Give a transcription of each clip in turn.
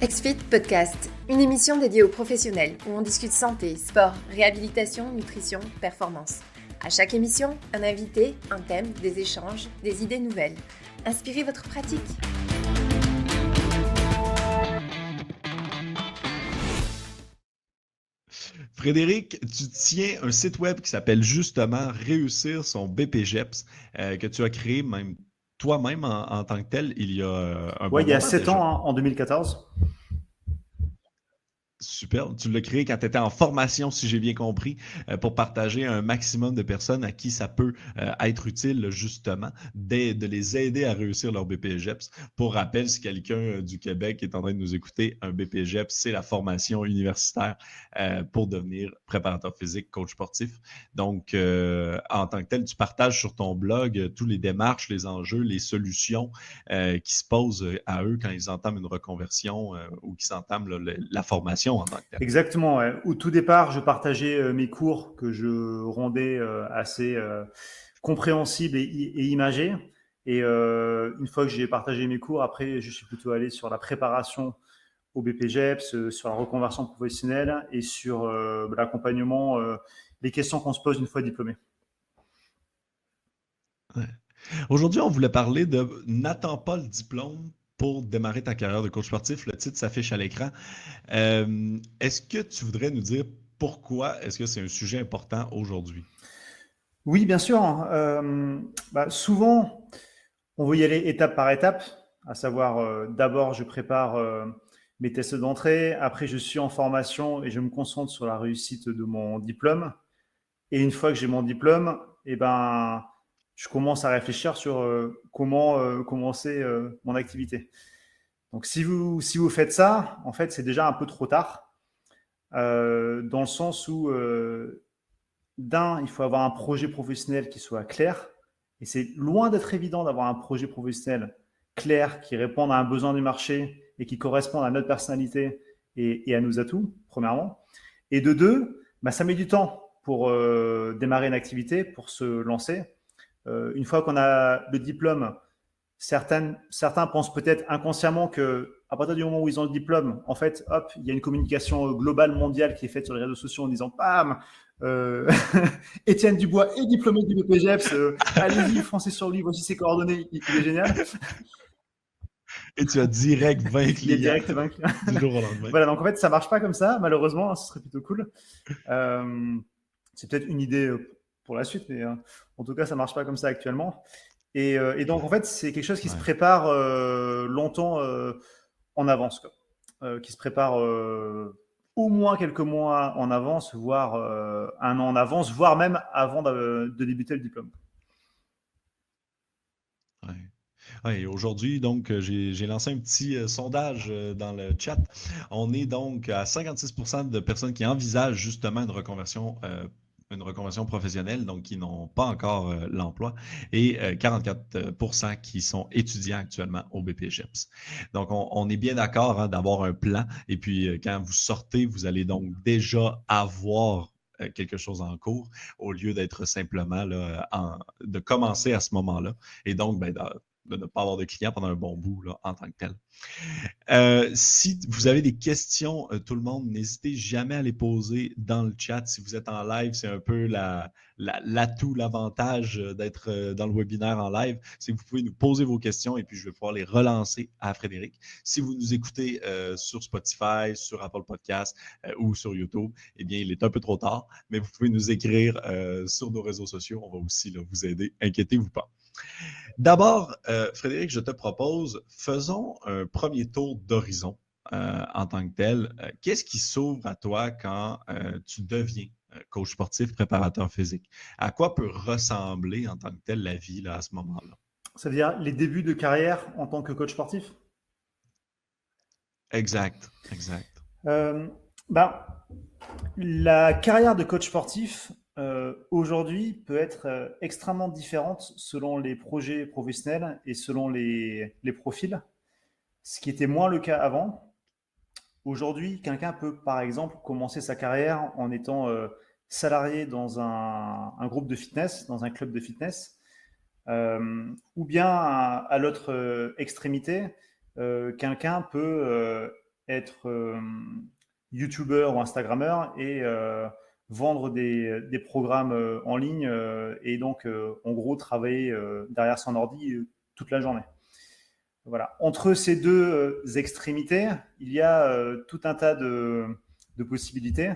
XFIT Podcast, une émission dédiée aux professionnels où on discute santé, sport, réhabilitation, nutrition, performance. À chaque émission, un invité, un thème, des échanges, des idées nouvelles. Inspirez votre pratique. Frédéric, tu tiens un site web qui s'appelle justement Réussir son BPGEPS, euh, que tu as créé même toi-même en, tant que tel il y a euh, un Oui, il y a 7 ans, hein, en 2014. Super. Tu l'as créé quand tu étais en formation, si j'ai bien compris, euh, pour partager un maximum de personnes à qui ça peut euh, être utile, justement, de les aider à réussir leur BPGEPS. Pour rappel, si quelqu'un euh, du Québec est en train de nous écouter, un BPGEPS, c'est la formation universitaire pour devenir préparateur physique, coach sportif. Donc, en tant que tel, tu partages sur ton blog tous les démarches, les enjeux, les solutions qui se posent à eux quand ils entament une reconversion ou qu'ils entament la formation Exactement. Au tout départ, je partageais euh, mes cours que je rendais euh, assez euh, compréhensibles et, imagés. Et une fois que j'ai partagé mes cours, après, je suis plutôt allé sur la préparation au BPGEPS, sur la reconversion professionnelle et sur l'accompagnement, les questions qu'on se pose une fois diplômé. Aujourd'hui, on voulait parler de n'attends pas le diplôme pour démarrer ta carrière de coach sportif. Le titre s'affiche à l'écran. Euh, est-ce que tu voudrais nous dire pourquoi est-ce que c'est un sujet important aujourd'hui? Oui, bien sûr. Euh, bah, souvent, on veut y aller étape par étape, à savoir euh, d'abord je prépare mes tests d'entrée, après je suis en formation et je me concentre sur la réussite de mon diplôme. Et une fois que j'ai mon diplôme, eh ben, je commence à réfléchir sur euh, comment euh, commencer euh, mon activité. Donc, si vous, si vous faites ça, en fait, c'est déjà un peu trop tard, dans le sens où, d'un, il faut avoir un projet professionnel qui soit clair, et c'est loin d'être évident d'avoir un projet professionnel clair qui réponde à un besoin du marché et qui corresponde à notre personnalité et, à nos atouts, premièrement. Et de deux, bah, ça met du temps pour démarrer une activité, pour se lancer. Euh, une fois qu'on a le diplôme, certains, certains pensent peut-être inconsciemment que à partir du moment où ils ont le diplôme, en fait, hop, il y a une communication globale mondiale qui est faite sur les réseaux sociaux en disant, bam, euh, Étienne Dubois est diplômé du BPGEPS, euh, allez-y, foncez sur lui, voici ses coordonnées, il, est génial. Et tu as direct 20 clients. direct 20 clients. du jour au lendemain. Voilà, donc en fait, ça marche pas comme ça, malheureusement, ce serait plutôt cool. c'est peut-être une idée pour la suite, mais en tout cas, ça marche pas comme ça actuellement. Et, euh, donc, en fait, c'est quelque chose qui se prépare euh, longtemps euh, en avance, qui se prépare au moins quelques mois en avance, voire un an en avance, voire même avant de, débuter le diplôme. Ouais. Aujourd'hui, donc, j'ai lancé un petit sondage dans le chat. On est donc à 56% de personnes qui envisagent justement une reconversion une reconversion professionnelle, donc qui n'ont pas encore euh, l'emploi, et 44% euh, qui sont étudiants actuellement au BPGEPS. Donc, on, est bien d'accord hein, d'avoir un plan, et puis euh, quand vous sortez, vous allez donc déjà avoir quelque chose en cours au lieu d'être simplement là, de commencer à ce moment-là. Et donc, ben, de ne pas avoir de clients pendant un bon bout là, en tant que tel. Euh, si vous avez des questions, euh, tout le monde, n'hésitez jamais à les poser dans le chat. Si vous êtes en live, c'est un peu la, l'atout, l'avantage euh, d'être dans le webinaire en live, c'est que vous pouvez nous poser vos questions et puis je vais pouvoir les relancer à Frédéric. Si vous nous écoutez sur Spotify, sur Apple Podcast ou sur YouTube, eh bien, il est un peu trop tard, mais vous pouvez nous écrire sur nos réseaux sociaux. On va aussi vous aider. Inquiétez-vous pas. D'abord, euh, Frédéric, je te propose, faisons un premier tour d'horizon euh, en tant que tel. Euh, qu'est-ce qui s'ouvre à toi quand tu deviens coach sportif, préparateur physique? À quoi peut ressembler en tant que tel la vie là, à ce moment-là? Ça veut dire les débuts de carrière en tant que coach sportif? Exact, exact. Ben, la carrière de coach sportif, euh, aujourd'hui peut être euh, extrêmement différente selon les projets professionnels et selon les, profils, ce qui était moins le cas avant. Aujourd'hui, quelqu'un peut par exemple commencer sa carrière en étant euh, salarié dans un, groupe de fitness, dans un club de fitness, ou bien à, l'autre extrémité, quelqu'un peut être YouTuber ou Instagrammeur et vendre des, des, programmes en ligne et donc, en gros, travailler derrière son ordi toute la journée. Voilà. Entre ces deux extrémités, il y a tout un tas de, de possibilités.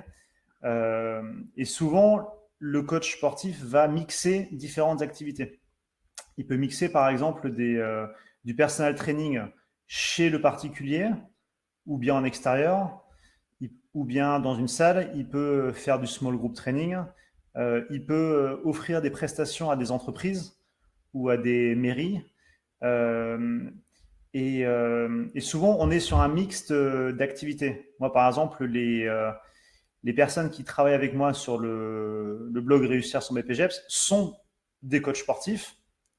et souvent, le coach sportif va mixer différentes activités. Il peut mixer par exemple des, euh, du personal training chez le particulier ou bien en extérieur ou bien dans une salle. Il peut faire du small group training. Euh, il peut euh, offrir des prestations à des entreprises ou à des mairies. Et, et, souvent, on est sur un mixte d'activités. Moi, par exemple, les, les personnes qui travaillent avec moi sur le, blog Réussir son BPGEPS sont des coachs sportifs,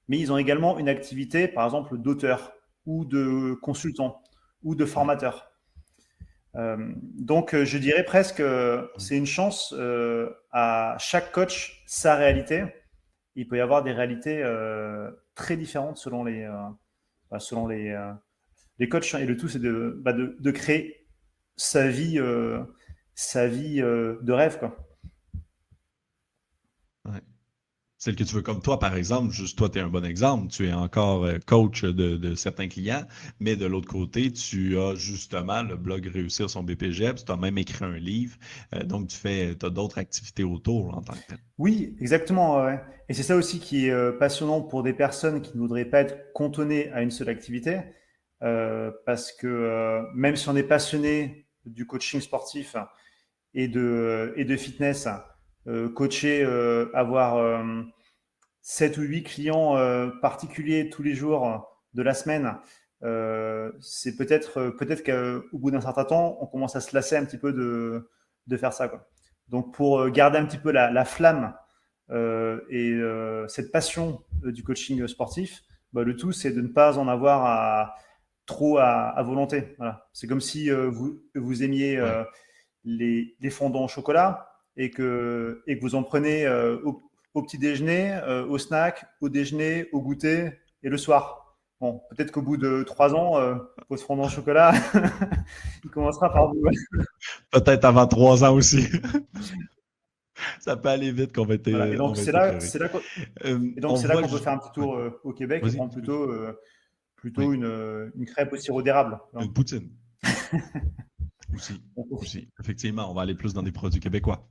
mais ils ont également une activité, par exemple, d'auteur ou de consultant ou de formateur. Euh, donc, je dirais presque, c'est une chance euh, à chaque coach sa réalité. Il peut y avoir des réalités euh, très différentes selon les, bah, selon les, les coachs. Et le tout, c'est de, bah, de, créer sa vie sa vie euh, de rêve. Quoi. Celle que tu veux comme toi, par exemple, juste toi, tu es un bon exemple. Tu es encore euh, coach de, certains clients, mais de l'autre côté, tu as justement le blog Réussir son BPGEP, tu as même écrit un livre, euh, donc tu fais, as d'autres activités autour en tant que tel. Oui, exactement. Et c'est ça aussi qui est passionnant pour des personnes qui ne voudraient pas être cantonnées à une seule activité, parce que même si on est passionné du coaching sportif, et de, et de fitness, euh, coacher, euh, avoir 7 euh, ou 8 clients particuliers tous les jours de la semaine, c'est peut-être peut-être qu'au bout d'un certain temps, on commence à se lasser un petit peu de, de faire ça. Quoi. Donc pour garder un petit peu la, la flamme et cette passion du coaching sportif, bah, le tout c'est de ne pas en avoir à, trop à, volonté. Voilà. C'est comme si vous, vous aimiez les, fondants au chocolat et que, et que vous en prenez euh, au, petit déjeuner, euh, au snack, au déjeuner, au goûter et le soir. Bon, peut-être qu'au bout de trois ans, euh, votre fondant au chocolat, il commencera par vous. peut-être avant trois ans aussi. Ça peut aller vite qu'on va être. et donc, c'est là, là qu'on peut faire un petit tour au Québec et prendre plutôt, plutôt une, une, crêpe au sirop d'érable. Une poutine. Aussi, Effectivement, on va aller plus dans des produits québécois.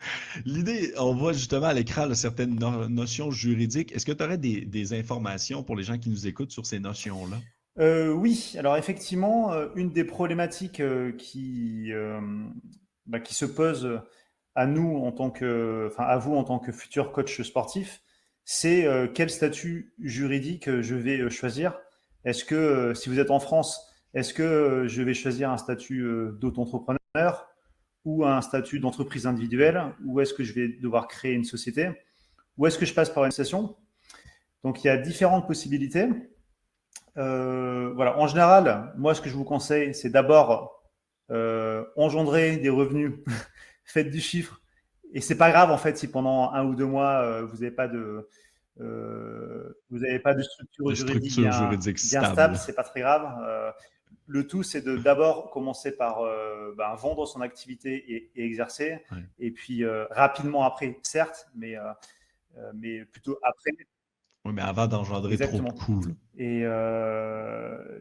L'idée, on voit justement à l'écran certaines notions juridiques. Est-ce que tu aurais des, informations pour les gens qui nous écoutent sur ces notions-là? Euh, oui, alors effectivement, euh, une des problématiques euh, qui, bah, qui se pose à nous en tant que, enfin à vous en tant que futur coach sportif, c'est quel statut juridique je vais choisir? Est-ce que si vous êtes en France, est-ce que euh, je vais choisir un statut euh, d'auto-entrepreneur ou un statut d'entreprise individuelle ou est-ce que je vais devoir créer une société ou est-ce que je passe par une session Donc il y a différentes possibilités. Euh, voilà, en général, moi ce que je vous conseille, c'est d'abord engendrer des revenus, faites du chiffre. Et c'est pas grave en fait si pendant un ou deux mois vous n'avez pas de vous n'avez pas de structure, juridique, juridique stable, c'est pas très grave le tout, c'est de d'abord commencer par euh, ben, vendre son activité et, exercer, et puis euh, rapidement après, certes, mais, euh, mais plutôt après. Oui, mais avant d'engendrer trop cool. Et,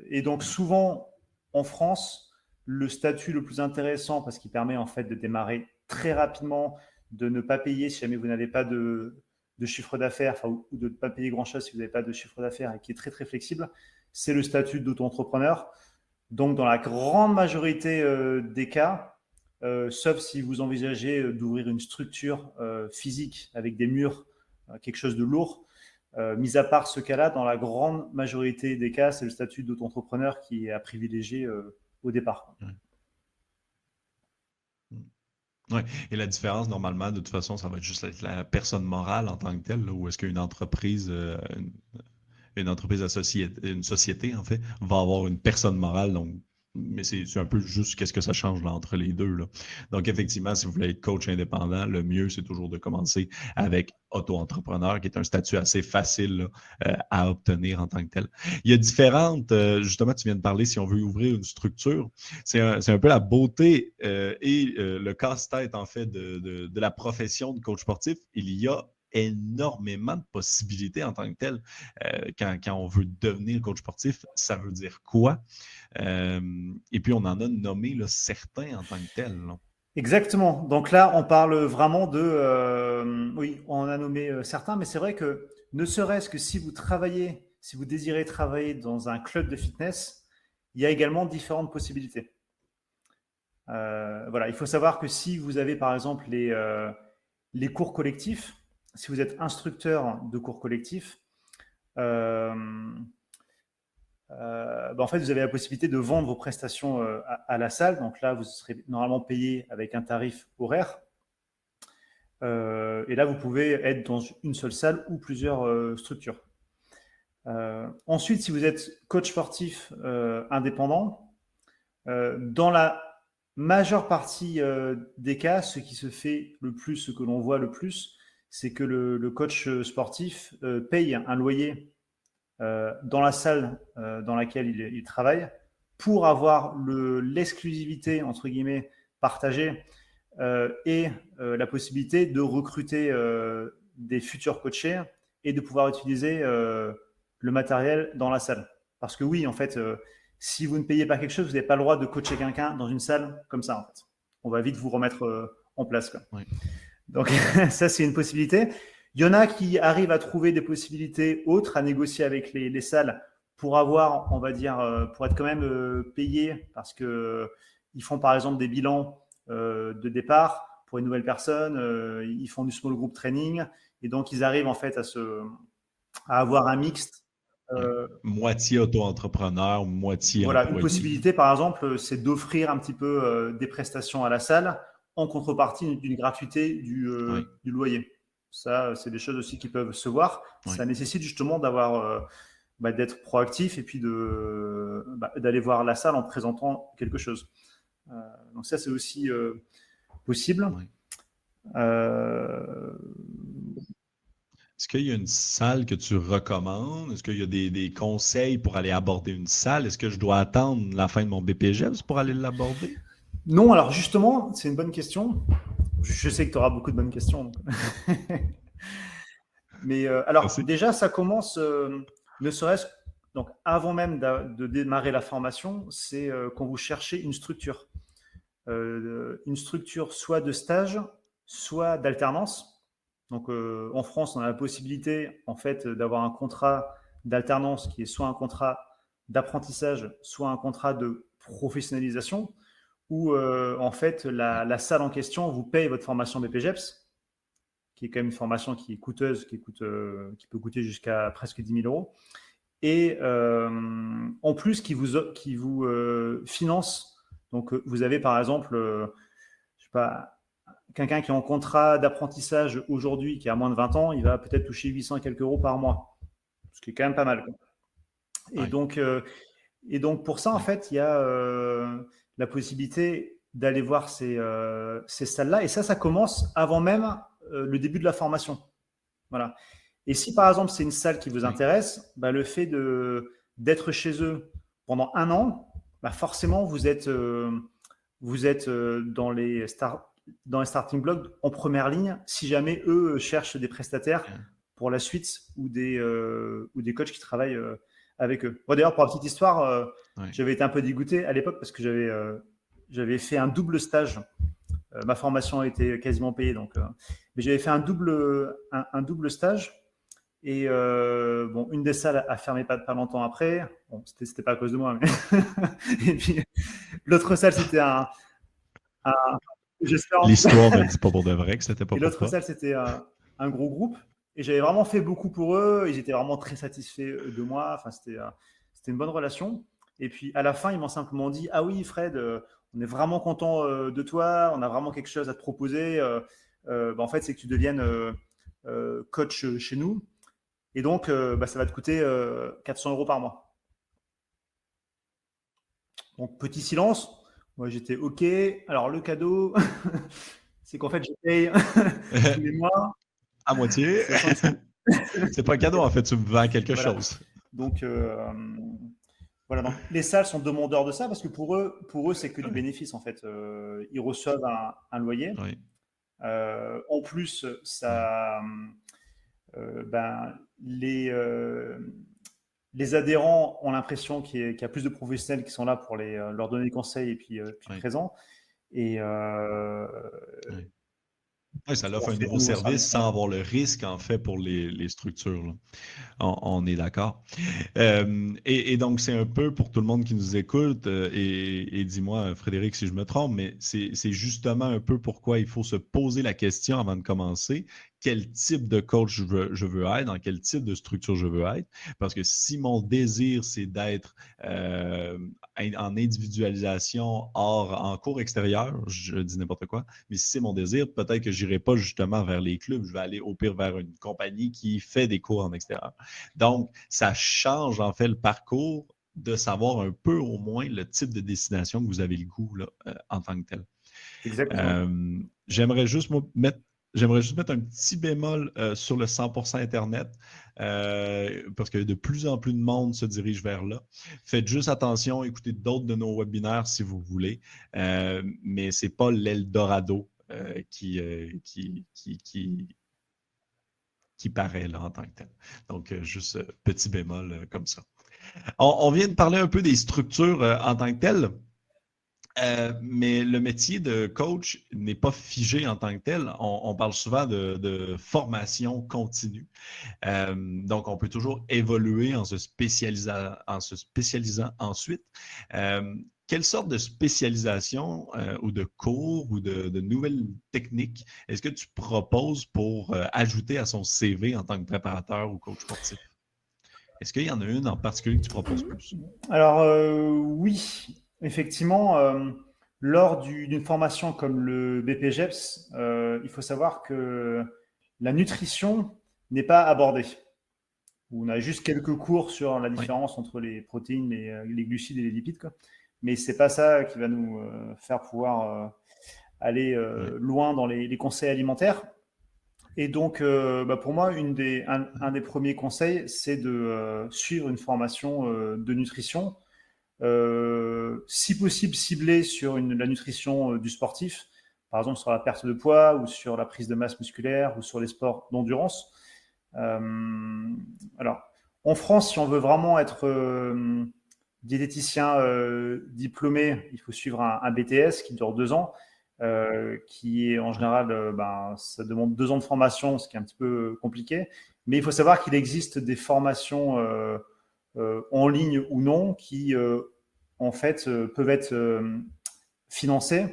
et donc souvent en France, le statut le plus intéressant, parce qu'il permet en fait de démarrer très rapidement, de ne pas payer si jamais vous n'avez pas de, de chiffre d'affaires, ou de ne pas payer grand-chose si vous n'avez pas de chiffre d'affaires, et qui est très très flexible, c'est le statut d'auto-entrepreneur. Donc, dans la grande majorité euh, des cas, euh, sauf si vous envisagez euh, d'ouvrir une structure physique avec des murs, quelque chose de lourd, mis à part ce cas-là, dans la grande majorité des cas, c'est le statut d'auto-entrepreneur qui est à privilégier au départ. Oui, et la différence, normalement, de toute façon, ça va être juste la, personne morale en tant que telle, ou est-ce qu'une entreprise, entreprise associée, une société, en fait, va avoir une personne morale, mais c'est un peu juste qu'est-ce que ça change entre les deux. Donc, effectivement, si vous voulez être coach indépendant, le mieux, c'est toujours de commencer avec auto-entrepreneur, qui est un statut assez facile euh, à obtenir en tant que tel. Il y a différentes, euh, justement, tu viens de parler, si on veut ouvrir une structure, c'est un, peu la beauté euh, et le casse-tête, en fait, de la profession de coach sportif. Il y a énormément de possibilités en tant que tel. Euh, quand, quand, on veut devenir coach sportif, ça veut dire quoi? Euh, et puis, on en a nommé là, certains en tant que tel. Exactement. Donc là, on parle vraiment de... Euh, oui, on a nommé certains, mais c'est vrai que ne serait-ce que si vous travaillez, si vous désirez travailler dans un club de fitness, il y a également différentes possibilités. voilà, il faut savoir que si vous avez par exemple les, les cours collectifs, si vous êtes instructeur de cours collectifs, euh, euh, ben, en fait, vous avez la possibilité de vendre vos prestations euh, à, la salle. Donc là, vous serez normalement payé avec un tarif horaire. et là, vous pouvez être dans une seule salle ou plusieurs structures. ensuite, si vous êtes coach sportif indépendant, dans la majeure partie des cas, ce qui se fait le plus, ce que l'on voit le plus, c'est que le, coach sportif euh, paye un loyer euh, dans la salle euh, dans laquelle il, travaille pour avoir l'exclusivité, entre guillemets, partagée et la possibilité de recruter des futurs coachés et de pouvoir utiliser le matériel dans la salle. Parce que oui, en fait, si vous ne payez pas quelque chose, vous n'avez pas le droit de coacher quelqu'un dans une salle comme ça. En fait. On va vite vous remettre en place. Quoi. Donc ça, c'est une possibilité. Il y en a qui arrivent à trouver des possibilités autres, à négocier avec les, salles pour avoir, on va dire, euh, pour être quand même euh, payés parce que ils font par exemple des bilans euh, de départ pour une nouvelle personne, ils font du small group training et donc ils arrivent en fait à se à avoir un mixte. moitié auto-entrepreneur, moitié. Voilà, une possibilité par exemple, c'est d'offrir un petit peu des prestations à la salle en contrepartie d'une gratuité du, euh, du, loyer. Ça, c'est des choses aussi qui peuvent se voir. Ça nécessite justement d'avoir, euh, bah, d'être proactif et puis de, bah, d'aller voir la salle en présentant quelque chose. Euh, donc ça, c'est aussi possible. Est-ce qu'il y a une salle que tu recommandes? Est-ce qu'il y a des, des, conseils pour aller aborder une salle? Est-ce que je dois attendre la fin de mon BPGEPS pour aller l'aborder? Non, alors justement, c'est une bonne question. Je sais que tu auras beaucoup de bonnes questions. Mais euh, alors, déjà, ça commence, euh, ne serait-ce donc avant même de, démarrer la formation, c'est euh, quand vous cherchez une structure. une structure soit de stage, soit d'alternance. Donc en France, on a la possibilité en fait d'avoir un contrat d'alternance qui est soit un contrat d'apprentissage, soit un contrat de professionnalisation où euh, en fait la, salle en question vous paye votre formation BPGEPS, qui est quand même une formation qui est coûteuse, qui, coûte, euh, qui peut coûter jusqu'à presque 10 000 euros, et euh, en plus qui vous, qui vous finance. Donc vous avez par exemple, je sais pas, quelqu'un qui est en contrat d'apprentissage aujourd'hui, qui a moins de 20 ans, il va peut-être toucher 800 et quelques euros par mois, ce qui est quand même pas mal. Et donc et donc pour ça en fait, il y a la possibilité d'aller voir ces, euh, ces salles-là. Et ça, ça commence avant même euh, le début de la formation. Voilà. Et si par exemple c'est une salle qui vous intéresse, bah, le fait de d'être chez eux pendant un an, bah, forcément vous êtes euh, vous êtes dans les start, dans les starting blocks en première ligne. Si jamais eux cherchent des prestataires pour la suite ou des ou des coachs qui travaillent avec eux. D'ailleurs, pour la petite histoire, euh, j'avais été un peu dégoûté à l'époque parce que j'avais euh, j'avais fait un double stage. Euh, ma formation a été quasiment payée, donc, mais j'avais fait un double, un, double stage. Et bon, une des salles a fermé pas, pas longtemps après. Bon, c'était pas à cause de moi, mais et puis l'autre salle, c'était un, L'histoire ne dit pas pour de vrai que c'était pas Et l'autre salle, c'était un, un, gros groupe. Et j'avais vraiment fait beaucoup pour eux. Ils étaient vraiment très satisfaits euh, de moi. Enfin, c'était, euh, c'était une bonne relation. Et puis à la fin, ils m'ont simplement dit Ah oui, Fred, euh, on est vraiment content de toi. On a vraiment quelque chose à te proposer. Bah, en fait, c'est que tu deviennes coach chez nous. Et donc, bah, ça va te coûter 400 euros par mois. Donc, petit silence. Moi, j'étais OK. Alors, le cadeau, c'est qu'en fait, je paye tous les mois. À moitié. c'est pas un cadeau, en fait, tu me vends quelque chose. Donc, euh, voilà. Donc, les salles sont demandeurs de ça parce que pour eux, pour eux c'est que du bénéfice, en fait. Euh, ils reçoivent un, loyer. Euh, en plus, ça, ben, les, les adhérents ont l'impression qu'il y, a plus de professionnels qui sont là pour les, leur donner des conseils et puis, euh, présents. Et, euh, ça offre un nouveau service sans avoir le risque, en fait, pour les, structures. On, est d'accord. et, donc, c'est un peu pour tout le monde qui nous écoute, et, dis-moi, Frédéric, si je me trompe, mais c'est justement un peu pourquoi il faut se poser la question avant de commencer quel type de coach je veux, être, dans quel type de structure je veux être. Parce que si mon désir, c'est d'être euh, en individualisation, hors, en cours extérieur, je dis n'importe quoi, mais si c'est mon désir, peut-être que je n'irai pas justement vers les clubs, je vais aller au pire vers une compagnie qui fait des cours en extérieur. Donc, ça change en fait le parcours de savoir un peu au moins le type de destination que vous avez le goût là, euh, en tant que tel. Exactement. Euh, j'aimerais juste mettre J'aimerais juste mettre un petit bémol euh, sur le 100% Internet, euh, parce que de plus en plus de monde se dirige vers là. Faites juste attention, écoutez d'autres de nos webinaires si vous voulez, euh, mais ce n'est pas l'Eldorado qui, qui, qui, qui, paraît là en tant que tel. Donc, juste petit bémol comme ça. On, on, vient de parler un peu des structures en tant que telles. Euh, mais le métier de coach n'est pas figé en tant que tel. On, parle souvent de, formation continue. Euh, donc, on peut toujours évoluer en se spécialisant, en se spécialisant ensuite. Euh, quelle sorte de spécialisation ou de cours ou de, de nouvelles techniques est-ce que tu proposes pour ajouter à son CV en tant que préparateur ou coach sportif? Est-ce qu'il y en a une en particulier que tu proposes plus? Alors, oui. Effectivement, euh, lors d'une formation comme le BPGEPS, euh, il faut savoir que la nutrition n'est pas abordée. On a juste quelques cours sur la différence entre les protéines, les, euh, les, glucides et les lipides. Quoi. Mais ce n'est pas ça qui va nous faire pouvoir aller loin dans les, conseils alimentaires. Et donc, bah, pour moi, une des, un, des premiers conseils, c'est de suivre une formation de nutrition euh, si possible ciblé sur la nutrition euh, du sportif, par exemple sur la perte de poids ou sur la prise de masse musculaire ou sur les sports d'endurance. Euh, alors, en France, si on veut vraiment être diététicien diplômé, il faut suivre un, BTS qui dure deux ans, qui est en général, ben, ça demande deux ans de formation, ce qui est un petit peu compliqué. Mais il faut savoir qu'il existe des formations en ligne ou non, qui euh, en fait euh, peuvent être financés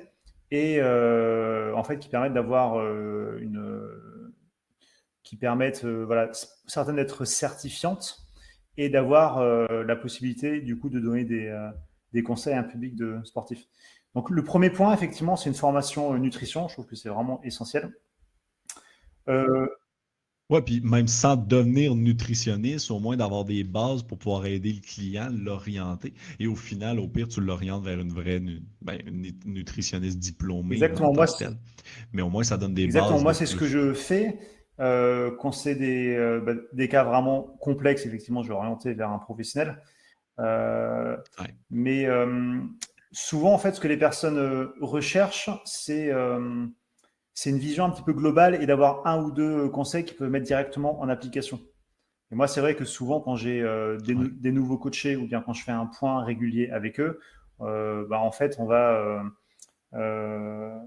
et en fait qui permettent d'avoir une qui permettent voilà certaines d'être certifiantes et d'avoir la possibilité du coup de donner des, des, conseils à un public de sportifs. Donc le premier point effectivement c'est une formation nutrition, je trouve que c'est vraiment essentiel. Oui, puis même sans devenir nutritionniste, au moins d'avoir des bases pour pouvoir aider le client, l'orienter. Et au final, au pire, tu l'orientes vers une vraie ben, nutritionniste diplômée. Exactement. Moi, Mais au moins, ça donne des Exactement. Moi, c'est ce que je fais. Euh, quand c'est des, euh, ben, des, cas vraiment complexes, effectivement, je vais orienter vers un professionnel. Euh, mais souvent, en fait, ce que les personnes recherchent, c'est c'est une vision un petit peu globale et d'avoir un ou deux conseils qui peuvent mettre directement en application. Et moi, c'est vrai que souvent, quand j'ai euh, des, nouveaux coachés ou bien quand je fais un point régulier avec eux, euh, bah, en fait, on va, euh,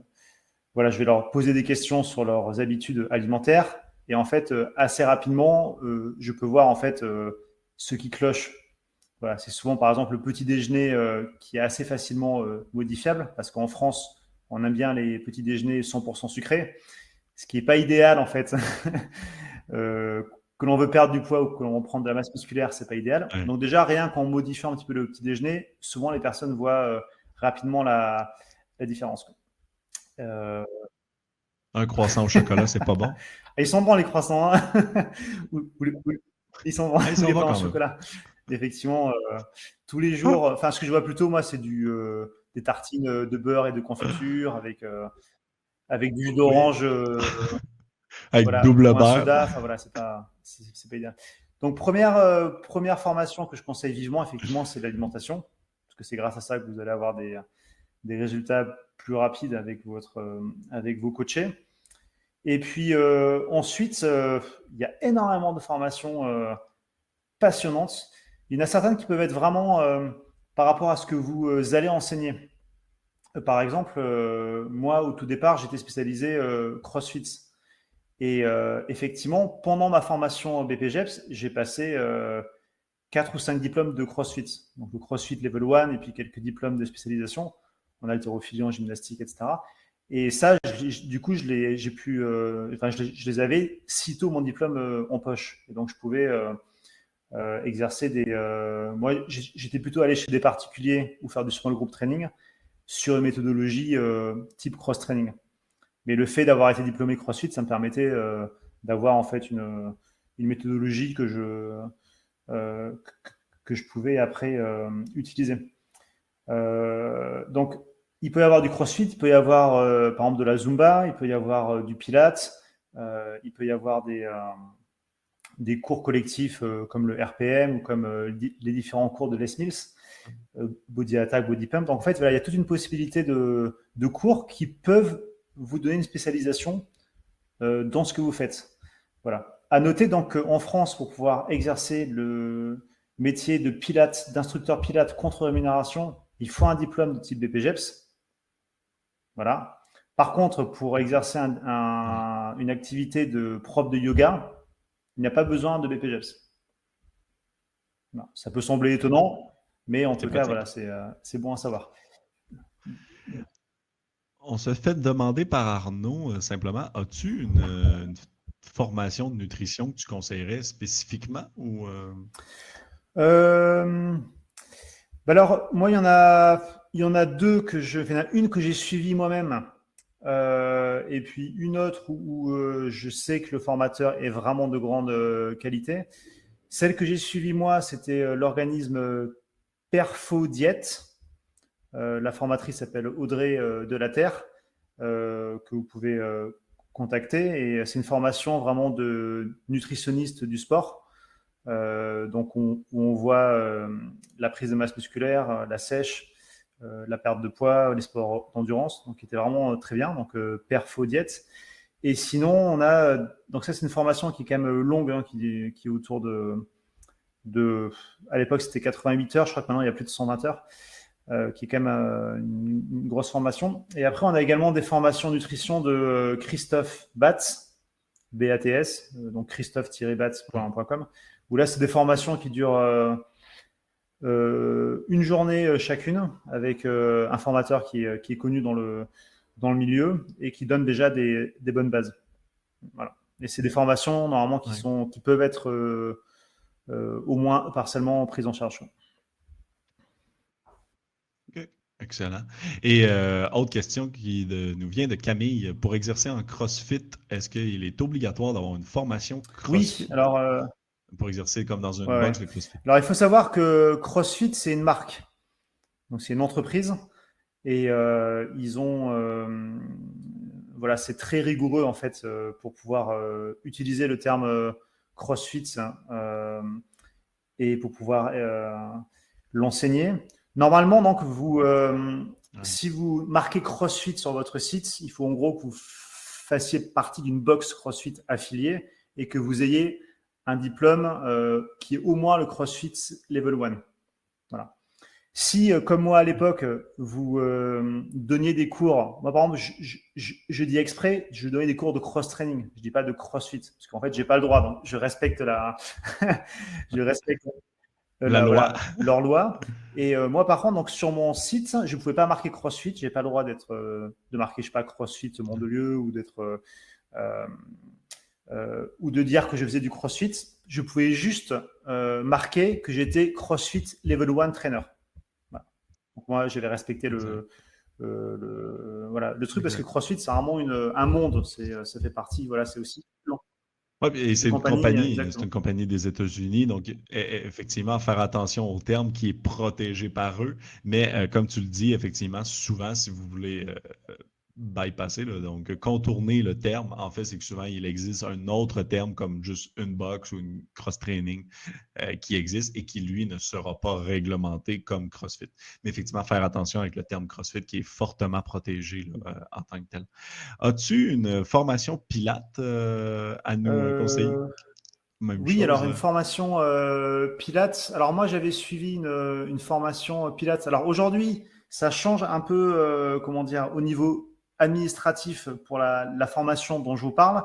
voilà, je vais leur poser des questions sur leurs habitudes alimentaires et en fait, assez rapidement, je peux voir en fait ce qui cloche. Voilà, c'est souvent par exemple le petit déjeuner qui est assez facilement modifiable parce qu'en France, on aime bien les petits déjeuners 100% sucrés, ce qui n'est pas idéal en fait. euh, que l'on veut perdre du poids ou que l'on veut prendre de la masse musculaire, c'est pas idéal. Donc déjà, rien qu'en modifiant un petit peu le petit déjeuner, souvent les personnes voient euh, rapidement la, différence. Euh, un croissant au chocolat, c'est pas bon. Ils sont bons les croissants. Hein. ils sont bons, ah, les au chocolat. effectivement, tous les jours, enfin, ce que je vois plutôt, moi, c'est du, des tartines de beurre et de confiture avec, avec du jus d'orange. avec double beurre. Enfin, voilà, c'est pas, c'est, pas idéal. Donc, première, première formation que je conseille vivement, effectivement, c'est l'alimentation. Parce que c'est grâce à ça que vous allez avoir des, des résultats plus rapides avec, votre, avec vos coachés. Et puis ensuite, il y a énormément de formations passionnantes. Il y en a certaines qui peuvent être vraiment par rapport à ce que vous allez enseigner. Par exemple, moi, au tout départ, j'étais spécialisé CrossFit. Et effectivement, pendant ma formation BPGEPS, j'ai passé quatre ou cinq diplômes de CrossFit. Donc le CrossFit Level 1 et puis quelques diplômes de spécialisation en haltérophilie, en gymnastique, etc. Et ça, du coup, je les, j'ai pu, enfin, je les, avais sitôt mon diplôme en poche. Et donc, je pouvais exercer des. moi, j'étais plutôt allé chez des particuliers ou faire du small group training sur une méthodologie type cross training. Mais le fait d'avoir été diplômé CrossFit, ça me permettait euh, d'avoir en fait une, méthodologie que je, euh, que, je pouvais après euh, utiliser. donc, il peut y avoir du CrossFit, il peut y avoir par exemple de la Zumba, il peut y avoir du Pilates, il peut y avoir des, des cours collectifs comme le RPM ou comme les différents cours de Les Mills. Body Attack, Body Pump. Donc en fait, il y a toute une possibilité de, de cours qui peuvent vous donner une spécialisation euh, dans ce que vous faites. Voilà. À noter donc qu'en France, pour pouvoir exercer le métier de pilote, d'instructeur pilote contre rémunération, il faut un diplôme de type BPGEPS. Voilà. Par contre, pour exercer une activité de prof de yoga, il n'y a pas besoin de BPGEPS. Ça peut sembler étonnant, mais en tout cas, voilà, euh, c'est bon à savoir. On se fait demander par Arnaud euh, simplement, as-tu une, formation de nutrition que tu conseillerais spécifiquement ou euh? Euh, ben alors moi il y en a il y en a deux que je il y en a une que j'ai suivie moi-même et puis une autre où, je sais que le formateur est vraiment de grande qualité. Celle que j'ai suivie moi, c'était l'organisme Perfo Diète. Euh, la formatrice s'appelle Audrey euh, de la Terre, euh, que vous pouvez contacter. Et c'est une formation vraiment de nutritionniste du sport. donc, on, on voit la prise de masse musculaire, la sèche, la perte de poids, les sports d'endurance, donc qui était vraiment très bien. Donc, perfo diète. Et sinon, on a donc ça c'est une formation qui est quand même longue, hein, qui, qui, est autour de, de à l'époque c'était 88 heures, je crois que maintenant il y a plus de 120 heures. Euh, qui est quand même euh, une, grosse formation. Et après, on a également des formations nutrition de Christophe Batz, BATS, euh, donc christophe-batz.com, où là, c'est des formations qui durent une journée chacune, avec un formateur qui est, qui est, connu dans le, dans le milieu et qui donne déjà des, des bonnes bases. Voilà. Et c'est des formations normalement qui, sont, qui peuvent être au moins partiellement prises en charge. Excellent. Et euh, autre question qui nous vient de Camille. Pour exercer en CrossFit, est-ce qu'il est obligatoire d'avoir une formation CrossFit? Oui, alors. Euh, pour exercer comme dans une box de CrossFit. Alors, il faut savoir que CrossFit, c'est une marque. Donc, c'est une entreprise. Et euh, ils ont. voilà, c'est très rigoureux, en fait, pour pouvoir utiliser le terme CrossFit hein, et pour pouvoir l'enseigner. Normalement, donc, vous, euh, si vous marquez CrossFit sur votre site, il faut en gros que vous fassiez partie d'une box CrossFit affiliée et que vous ayez un diplôme euh, qui est au moins le CrossFit Level 1. Voilà. Si, euh, comme moi à l'époque, vous donniez des cours, moi par exemple, je, dis exprès, je donnais des cours de cross-training, je dis pas de CrossFit, parce qu'en fait, j'ai pas le droit, donc je respecte la, je respecte euh, la loi. leur loi. Et euh, moi, par contre, donc sur mon site, je ne pouvais pas marquer CrossFit. J'ai pas le droit d'être, euh, de marquer, je sais pas, CrossFit Mondelieu ou d'être, ou de dire que je faisais du CrossFit. Je pouvais juste marquer que j'étais CrossFit Level 1 Trainer. Donc moi, j'avais respecté le, le, voilà, le truc parce que CrossFit, c'est vraiment une, un monde. C'est, ça fait partie. Voilà, c'est aussi et c'est une compagnie, c'est une compagnie des États-Unis, donc e, e, effectivement, faire attention au terme qui est protégé par eux. Mais euh, comme tu le dis, effectivement, souvent, si vous voulez euh, bypasser, donc contourner le terme, en fait, c'est que souvent, il existe un autre terme comme juste une box ou une cross-training euh, qui existe et qui, lui, ne sera pas réglementé comme CrossFit. Mais effectivement, faire attention avec le terme CrossFit qui est fortement protégé euh, en tant que tel. As-tu une formation Pilate euh, à nous conseiller? oui, alors une formation Pilates. Alors moi, j'avais suivi une, une, formation Pilates. Alors aujourd'hui, ça change un peu, comment dire, au niveau administratif pour la, formation dont je vous parle.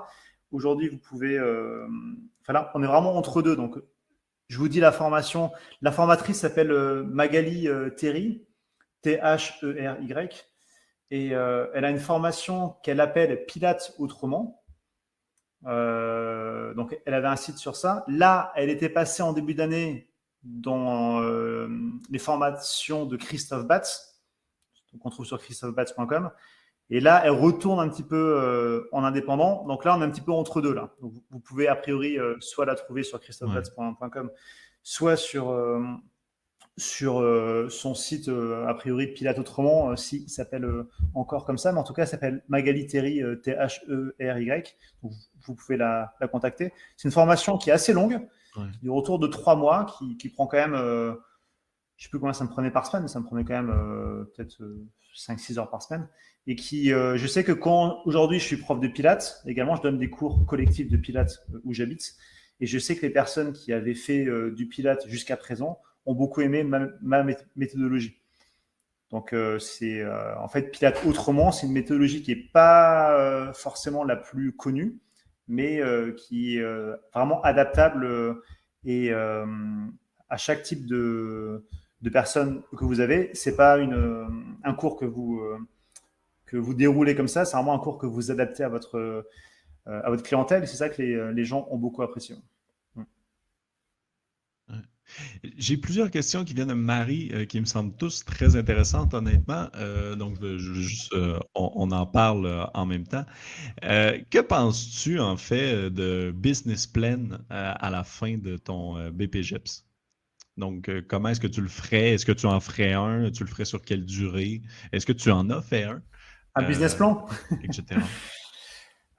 Aujourd'hui, vous pouvez. Euh, on est vraiment entre deux. Donc, je vous dis la formation. La formatrice s'appelle euh, Magali euh, T-H-E-R-Y. Et elle a une formation qu'elle appelle Pilates autrement. donc, elle avait un site sur ça. Là, elle était passée en début d'année dans les formations de Christophe Batz, qu'on trouve sur christophebatz.com. Et là, elle retourne un petit peu euh, en indépendant. Donc là, on est un petit peu entre deux. Là. vous, pouvez a priori euh, soit la trouver sur christophe.com, soit sur, euh, sur son site, a priori Pilate Autrement, s'il s'appelle encore comme ça. Mais en tout cas, elle s'appelle Magali Terry, T-H-E-R-Y. vous pouvez la, contacter. C'est une formation qui est assez longue, du retour de trois mois, qui, qui prend quand même, je sais plus combien ça me prenait par semaine, mais ça me prenait quand même peut-être 5-6 heures par semaine et qui, euh, je sais que quand aujourd'hui je suis prof de Pilates, également je donne des cours collectifs de Pilates euh, où j'habite, et je sais que les personnes qui avaient fait euh, du Pilates jusqu'à présent ont beaucoup aimé ma, méthodologie. Donc c'est en fait Pilates autrement, c'est une méthodologie qui n'est pas forcément la plus connue, mais qui est vraiment adaptable et à chaque type de, de personnes que vous avez. C'est pas une, un cours que vous que vous déroulez comme ça. C'est vraiment un cours que vous adaptez à votre, euh, à votre clientèle. C'est ça que les, gens ont beaucoup apprécié. J'ai plusieurs questions qui viennent de Marie, euh, qui me semblent tous très intéressantes, honnêtement. Euh, donc, on, en parle en même temps. que penses-tu, en fait, de business plan à la fin de ton BPGEPS? Donc, comment est-ce que tu le ferais? Est-ce que tu en ferais un? Tu le ferais sur quelle durée? Est-ce que tu en as fait un? Un business plan? Etc.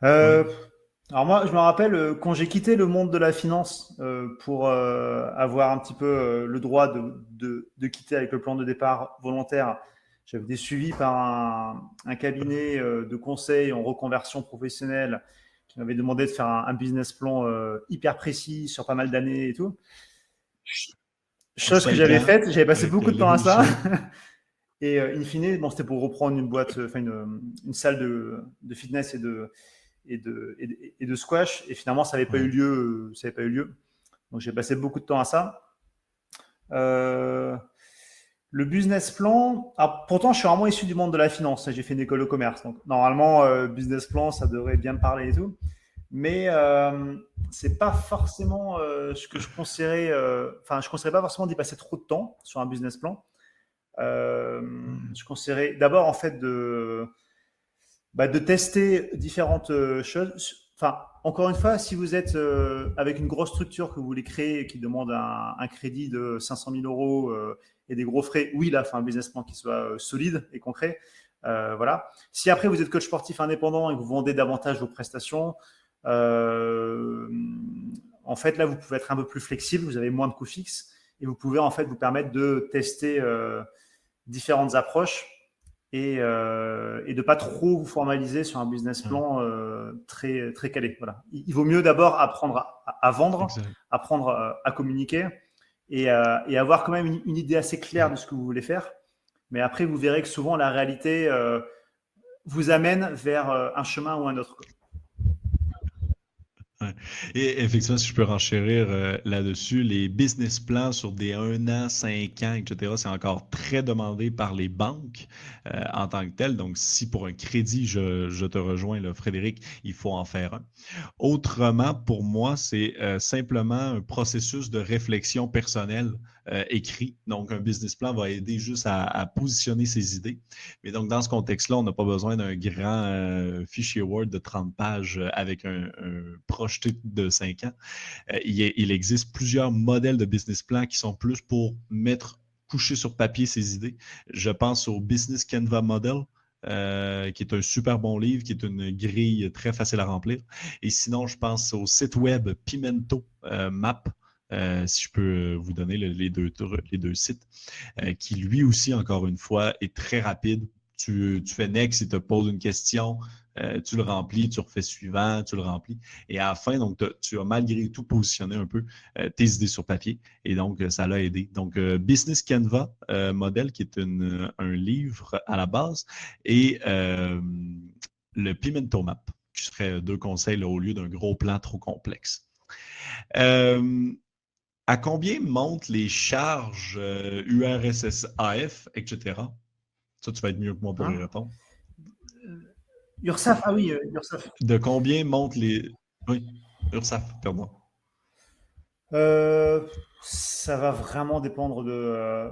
Euh, alors moi, je me rappelle euh, quand j'ai quitté le monde de la finance euh, pour avoir un petit peu le droit de, de, quitter avec le plan de départ volontaire, j'avais été suivi par un, cabinet de conseil en reconversion professionnelle qui m'avait demandé de faire un, business plan hyper précis sur pas mal d'années et tout. Chose que j'avais faite, j'avais passé beaucoup de temps à ça. Et euh, in fine, bon, c'était pour reprendre une boîte, enfin une, une, salle de, de, fitness et de, et de, et de, squash. Et finalement, ça n'avait pas eu lieu. Ça avait pas eu lieu. Donc j'ai passé beaucoup de temps à ça. Euh, le business plan, pourtant je suis vraiment issu du monde de la finance. J'ai fait une école de commerce, donc normalement euh, business plan, ça devrait bien me parler et tout. Mais euh, c'est pas forcément ce que je conseillerais. Enfin, je conseillerais pas forcément d'y passer trop de temps sur un business plan. Euh, hmm. je conseillerais d'abord en fait de, bah, de tester différentes euh, choses. Enfin, encore une fois, si vous êtes euh, avec une grosse structure que vous voulez créer et qui demande un, crédit de 500 000 euros et des gros frais, oui, là, fait un business plan qui soit solide et concret. voilà. Si après vous êtes coach sportif indépendant et que vous vendez davantage vos prestations, en fait, là, vous pouvez être un peu plus flexible, vous avez moins de coûts fixes et vous pouvez en fait vous permettre de tester différentes approches et, euh, et de pas trop vous formaliser sur un business mmh. plan euh, très, très calé. Voilà. Il, vaut mieux d'abord apprendre à, vendre, apprendre à, à communiquer et, euh, et, avoir quand même une, idée assez claire de ce que vous voulez faire. Mais après, vous verrez que souvent la réalité euh, vous amène vers euh, un chemin ou un autre. Et effectivement, si je peux renchérir euh, là-dessus, les business plans sur des 1 an, 5 ans, etc., c'est encore très demandé par les banques euh, en tant que tel. Donc, si pour un crédit, je, te rejoins, Frédéric, il faut en faire un. Autrement, pour moi, c'est euh, simplement un processus de réflexion personnelle euh, écrit. Donc, un business plan va aider juste à, positionner ses idées. Mais donc, dans ce contexte-là, on n'a pas besoin d'un grand euh, fichier Word de 30 pages avec un, projeté de 5 ans. il, existe plusieurs modèles de business plan qui sont plus pour mettre, coucher sur papier ses idées. Je pense au Business Canva Model. Euh, qui est un super bon livre, qui est une grille très facile à remplir. Et sinon, je pense au site web Pimento euh, Map. Euh, si je peux vous donner les, deux, sites, qui lui aussi, encore une fois, est très rapide. Tu, fais next, il te pose une question, euh, tu le remplis, tu refais suivant, tu le remplis. Et à la fin, donc, tu as malgré tout positionné un peu euh, tes idées sur papier. Et donc, euh, ça l'a aidé. Donc, Business Canva modèle, qui est un livre à la base, et le Pimento Map, qui serait deux conseils au lieu d'un gros plan trop complexe. À combien montent les charges URSS AF, etc.? Ça, tu vas être mieux que moi pour y ah. répondre. URSAF, ah oui, euh, URSAF. De combien montent les. Oui, URSAF, pardon. Euh, ça va vraiment dépendre de. Euh,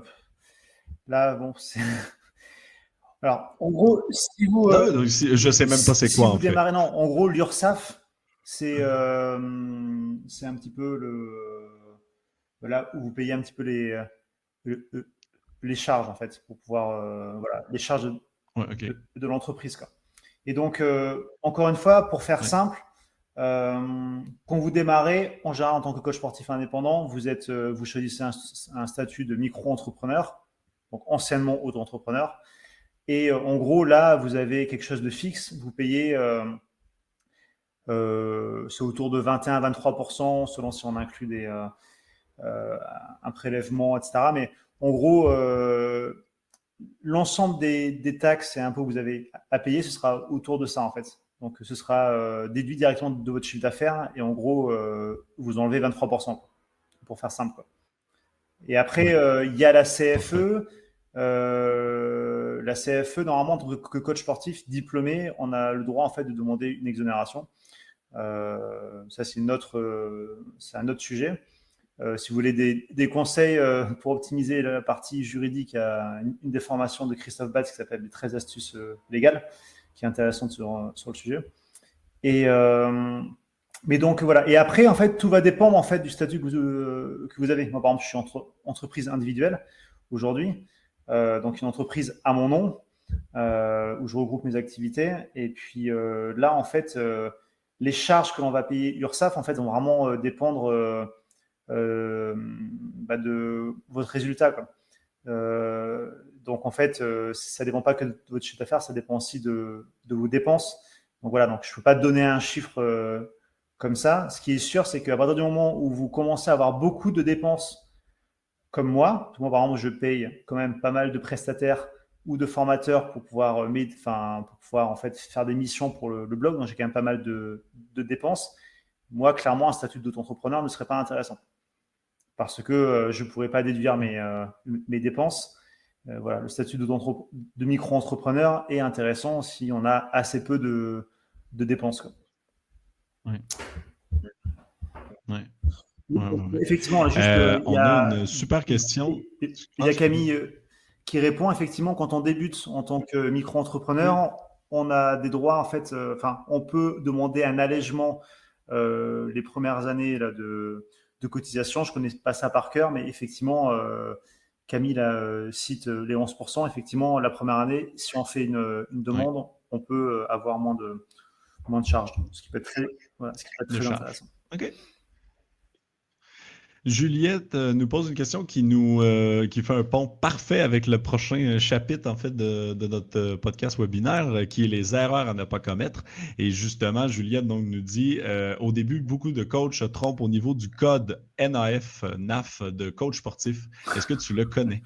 là, bon, c'est. Alors, en gros, si vous. Non, je sais même pas c'est quoi. en fait. non, en gros, l'URSAF, c'est c'est un petit peu le. Là où vous payez un petit peu les, les charges, en fait, pour pouvoir. voilà, les charges de, de l'entreprise, quoi. Et donc, euh, encore une fois, pour faire simple, euh, quand vous démarrez, en général, en tant que coach sportif indépendant, vous, êtes, euh, vous choisissez un, statut de micro-entrepreneur, donc anciennement auto-entrepreneur. Et en gros, là, vous avez quelque chose de fixe. Vous payez, c'est autour de 21-23%, selon si on inclut des, un prélèvement, etc. Mais en gros, l'ensemble des, taxes et impôts que vous avez à payer, ce sera autour de ça en fait. Donc ce sera euh, déduit directement de votre chiffre d'affaires et en gros, euh, vous enlevez 23% pour faire simple. Et après, euh, il y a la CFE. la CFE, normalement, en tant que coach sportif diplômé, on a le droit en fait de demander une exonération. ça, c'est, c'est un autre sujet. Euh, si vous voulez des, conseils euh, pour optimiser la partie juridique, il une, des formations de Christophe Batz qui s'appelle les 13 astuces euh, légales, qui est intéressante sur, sur le sujet. Et, mais donc voilà. Et après, en fait, tout va dépendre en fait du statut que vous, que vous avez. Moi, par exemple, je suis entre, entreprise individuelle aujourd'hui, donc une entreprise à mon nom où je regroupe mes activités. Et puis là, en fait, les charges que l'on va payer URSAF, en fait, vont vraiment dépendre bah, de votre résultat. Euh, donc en fait, euh, ça dépend pas que de votre chiffre d'affaires, ça dépend aussi de, vos dépenses. Donc voilà, donc je ne peux pas donner un chiffre comme ça. Ce qui est sûr, c'est qu'à partir du moment où vous commencez à avoir beaucoup de dépenses, comme moi, moi par exemple, je paye quand même pas mal de prestataires ou de formateurs pour pouvoir, faire des missions pour le, blog. Donc j'ai quand même pas mal de, de dépenses. Moi, clairement, un statut d'auto-entrepreneur ne serait pas intéressant parce que euh, je ne pourrais pas déduire mes, euh, mes dépenses. Euh, voilà, le statut de, de micro-entrepreneur est intéressant si on a assez peu de, de dépenses. Oui. Effectivement, juste, on a, une super question. Il y a Camille qui répond effectivement quand on débute en tant que micro-entrepreneur, on a des droits en fait. Enfin, on peut demander un allègement les premières années là, de, de cotisation. Je connais pas ça par cœur, mais effectivement, euh, Camille euh, cite euh, les 11%. Effectivement, la première année, si on fait une, demande, on peut avoir moins de, moins de charges, ce qui peut être très, intéressant. Juliette euh, nous pose une question qui nous euh, qui fait un pont parfait avec le prochain chapitre en fait de, notre euh, podcast webinaire qui est les erreurs à ne pas commettre. Et justement, Juliette donc nous dit au début beaucoup de coachs se trompent au niveau du code NAF NAF de coach sportif. Est-ce que tu le connais?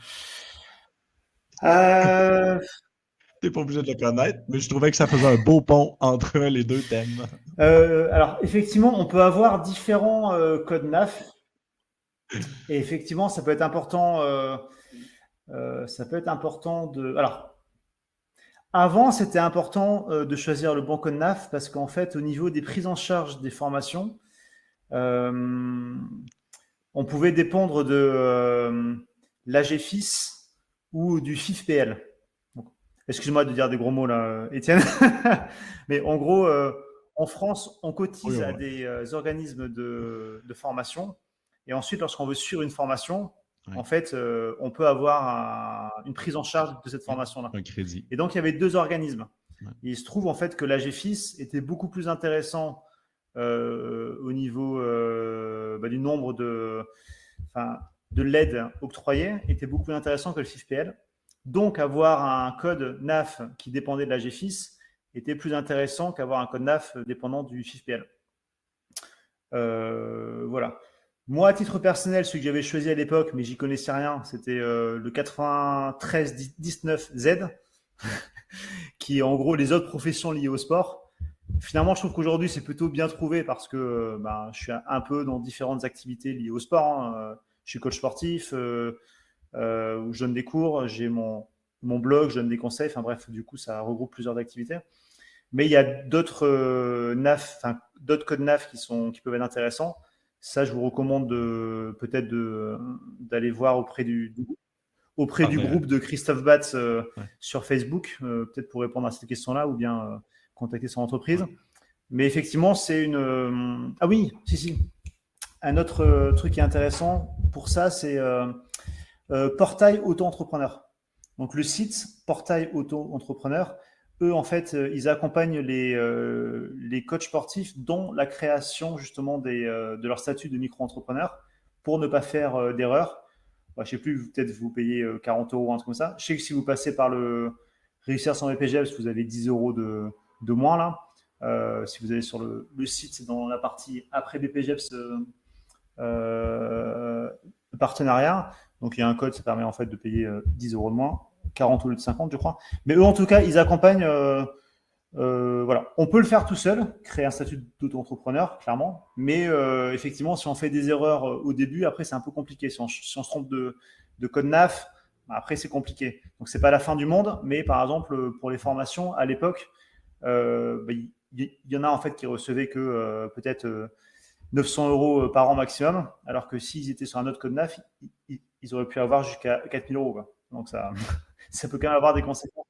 Euh... T'es pas obligé de le connaître, mais je trouvais que ça faisait un beau pont entre les deux thèmes. alors, effectivement, on peut avoir différents codes NAF. Et effectivement, ça peut être important. Euh, euh, ça peut être important de. Alors, avant, c'était important euh, de choisir le bon code NAF parce qu'en fait, au niveau des prises en charge des formations, on pouvait dépendre de l'AGFIS ou du FIFPL. Excuse-moi de dire des gros mots là, Étienne. Mais en gros, en France, on cotise à des organismes de, formation. Et ensuite, lorsqu'on veut suivre une formation, en fait, euh, on peut avoir une prise en charge de cette formation-là. Un crédit. Et donc, il y avait deux organismes. il se trouve en fait que l'AGFIS était beaucoup plus intéressant au niveau bah, du nombre de, de l'aide octroyée, était beaucoup plus intéressant que le FIFPL. Donc, avoir un code NAF qui dépendait de la GFIS était plus intéressant qu'avoir un code NAF dépendant du FIFPL. Euh, voilà. Moi, à titre personnel, celui que j'avais choisi à l'époque, mais j'y connaissais rien, c'était euh, le 9319Z, qui est en gros les autres professions liées au sport. Finalement, je trouve qu'aujourd'hui, c'est plutôt bien trouvé parce que ben, je suis un peu dans différentes activités liées au sport. Hein. Je suis coach sportif, euh, euh, où je donne des cours, j'ai mon, blog, je donne des conseils. Enfin bref, du coup, ça regroupe plusieurs activités. Mais il y a d'autres euh, NAF, d'autres codes NAF qui, sont, qui peuvent être intéressants. Ça, je vous recommande peut-être d'aller voir auprès du, auprès du groupe de Christophe Batz euh, sur Facebook, peut-être pour répondre à cette question-là, ou bien contacter son entreprise. Mais effectivement, c'est une. Ah oui, si, si. Un autre truc qui est intéressant pour ça, c'est euh, portail auto-entrepreneur. Donc le site Portail auto-entrepreneur, eux en fait, euh, ils accompagnent les, euh, les coachs sportifs dans la création justement des, de leur statut de micro-entrepreneur pour ne pas faire d'erreur. Bah, je ne sais plus, peut-être vous payez 40 euros, un truc comme ça. Je sais que si vous passez par le réussir sans BPGEPS, vous avez 10 euros de, moins là. si vous allez sur le, site, dans la partie après BPGEPS partenariat. Donc il y a un code, ça permet en fait de payer 10 euh, euros de moins, 40 au lieu de 50, je crois. Mais eux, en tout cas, ils accompagnent. Euh, euh, voilà, on peut le faire tout seul, créer un statut d'auto-entrepreneur, clairement. Mais effectivement, si on fait des erreurs au début, après c'est un peu compliqué. Si on, se trompe de, code NAF, bah, après c'est compliqué. Donc c'est pas la fin du monde, mais par exemple pour les formations à l'époque, bah, il y, en a en fait qui recevaient que peut-être 900 euros par an maximum, alors que s'ils étaient sur un autre code NAF, ils auraient pu avoir jusqu'à 4000 euros. Donc ça, ça peut quand même avoir des conséquences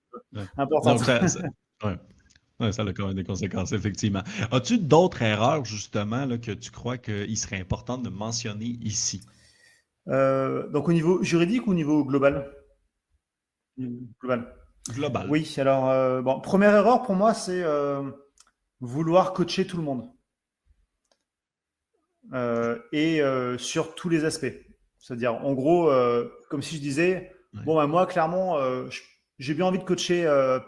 importantes. ça, ça, ça a quand même des conséquences, effectivement. As-tu d'autres erreurs, justement, là, que tu crois qu'il serait important de mentionner ici? Euh, donc au niveau juridique ou au niveau global? Global. Global. Oui, alors, euh, bon, première erreur pour moi, c'est euh, vouloir coacher tout le monde. et sur tous les aspects. C'est-à-dire, en gros, comme si je disais, bon, ben, moi, clairement, euh, j'ai bien envie de coacher euh,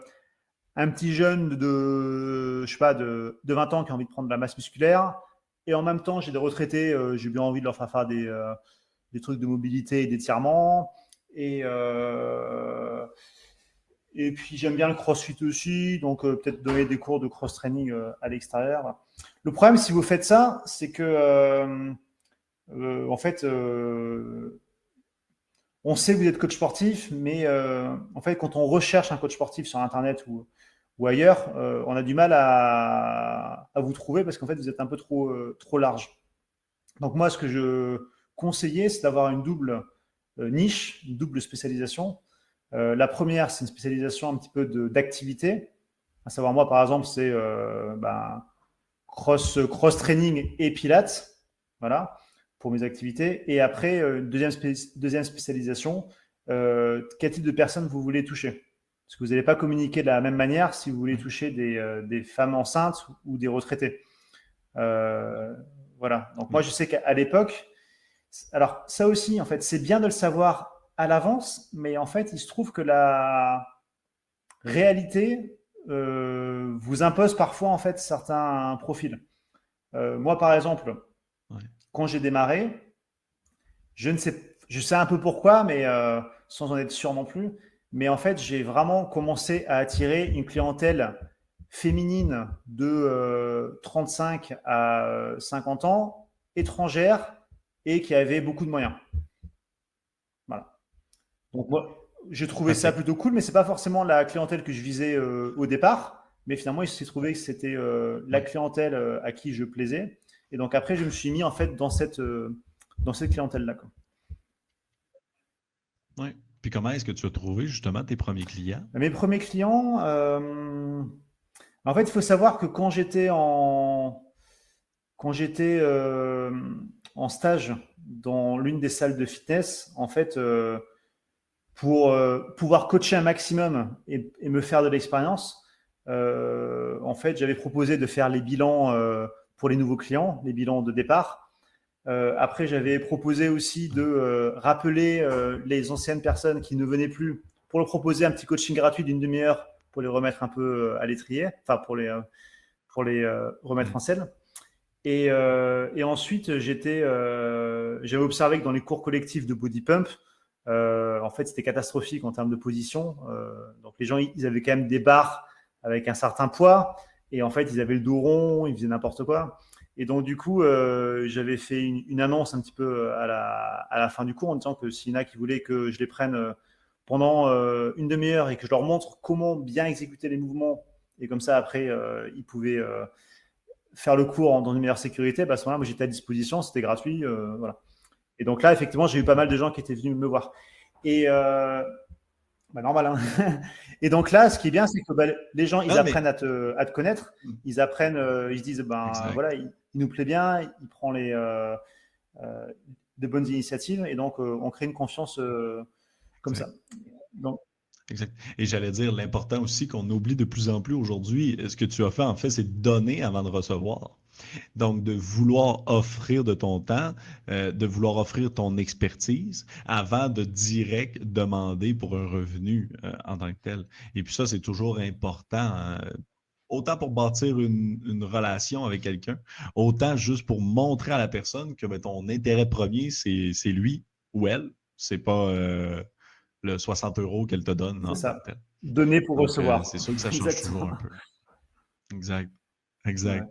un petit jeune de, je sais pas, de, 20 ans qui a envie de prendre de la masse musculaire. Et en même temps, j'ai des retraités, j'ai bien envie de leur faire faire des, trucs de mobilité et d'étirement. Et, et puis, j'aime bien le crossfit aussi. Donc, peut-être donner des cours de cross-training à l'extérieur. Le problème, si vous faites ça, c'est que euh, en fait, euh, on sait que vous êtes coach sportif, mais euh, en fait, quand on recherche un coach sportif sur Internet ou, ailleurs, on a du mal à, vous trouver parce qu'en fait, vous êtes un peu trop, trop large. Donc moi, ce que je conseillais, c'est d'avoir une double niche, une double spécialisation. la première, c'est une spécialisation un petit peu d'activité. À savoir, moi, par exemple, c'est ben, cross, cross training et pilates. Voilà pour mes activités. Et après, euh, deuxième, deuxième spécialisation, euh, quel type de personnes vous voulez toucher? Parce que vous n'allez pas communiquer de la même manière si vous voulez toucher des, euh, des femmes enceintes ou des retraités. voilà. Donc moi, je sais qu'à l'époque, alors ça aussi, en fait, c'est bien de le savoir à l'avance, mais en fait, il se trouve que la réalité vous impose parfois en fait certains profils. moi, par exemple, quand j'ai démarré, je ne sais, je sais un peu pourquoi, mais euh, sans en être sûr non plus. Mais en fait, j'ai vraiment commencé à attirer une clientèle féminine de 35 euh, à 50 ans, étrangère et qui avait beaucoup de moyens. Voilà. Donc moi, j'ai trouvé ça plutôt cool, mais c'est pas forcément la clientèle que je visais euh, au départ. Mais finalement, il s'est trouvé que c'était la clientèle à qui je plaisais. Et donc après, je me suis mis en fait dans cette, euh, dans cette clientèle-là. Oui. Puis comment est-ce que tu as trouvé justement tes premiers clients? Mes premiers clients, euh, en fait, il faut savoir que quand j'étais en, quand j'étais euh, en stage dans l'une des salles de fitness, en fait, euh, pour pouvoir coacher un maximum et, et me faire de l'expérience, en fait, j'avais proposé de faire les bilans pour les nouveaux clients, les bilans de départ. Euh, après, j'avais proposé aussi de euh, rappeler euh, les anciennes personnes qui ne venaient plus pour leur proposer un petit coaching gratuit d'une demi-heure pour les remettre un peu à l'étrier, enfin pour les, pour les remettre en scène. Et, ensuite, j'avais observé que dans les cours collectifs de body pump, en fait, c'était catastrophique en termes de position. donc les gens, ils avaient quand même des barres avec un certain poids, et en fait, ils avaient le dos rond, ils faisaient n'importe quoi. Et donc, du coup, euh, j'avais fait une, annonce un petit peu à la, à la, fin du cours en disant que s'il y en a qui voulaient que je les prenne euh, pendant euh, une demi-heure et que je leur montre comment bien exécuter les mouvements, et comme ça, après, ils pouvaient faire le cours dans une meilleure sécurité, bah, à ce moment-là, moi, j'étais à disposition, c'était gratuit. voilà. Et donc là, effectivement, j'ai eu pas mal de gens qui étaient venus me voir. Et bah, normal. Hein et donc là, ce qui est bien, c'est que bah, les gens, ils apprennent à, te, à, te, connaître. Mmh. Ils apprennent, ils se disent, ben voilà, il nous plaît bien, il prend les, euh, euh, de bonnes initiatives et donc euh, on crée une confiance comme ça. Donc, Exact. Et j'allais dire, l'important aussi qu'on oublie de plus en plus aujourd'hui, ce que tu as fait, en fait, c'est donner avant de recevoir. Donc, de vouloir offrir de ton temps, de vouloir offrir ton expertise avant de direct demander pour un revenu en tant que tel. Et puis ça, c'est toujours important. Hein, autant pour bâtir une, relation avec quelqu'un, autant juste pour montrer à la personne que ben, ton intérêt premier, c'est lui ou elle. C'est pas euh, le 60 euros qu'elle te donne. C'est ça. Donner pour recevoir. Euh, c'est sûr que ça change toujours un peu. Exact. Exact.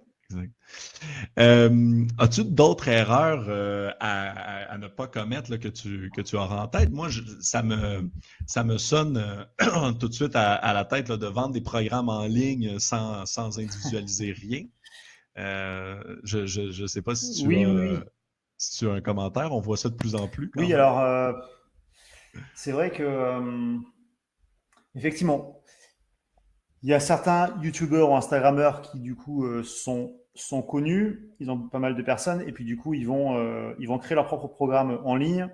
Euh, as-tu d'autres erreurs euh, à, ne pas commettre que, tu, que tu auras en tête? Moi, ça, me, ça me sonne euh, tout de suite à, la tête de vendre des programmes en ligne sans, individualiser rien. je ne sais pas si tu, as, si tu as un commentaire. On voit ça de plus en plus. Oui, alors, c'est vrai que, effectivement, il y a certains youtubeurs ou instagrammeurs qui du coup euh, sont, sont connus, ils ont pas mal de personnes, et puis du coup ils vont, euh, ils vont créer leur propre programme en ligne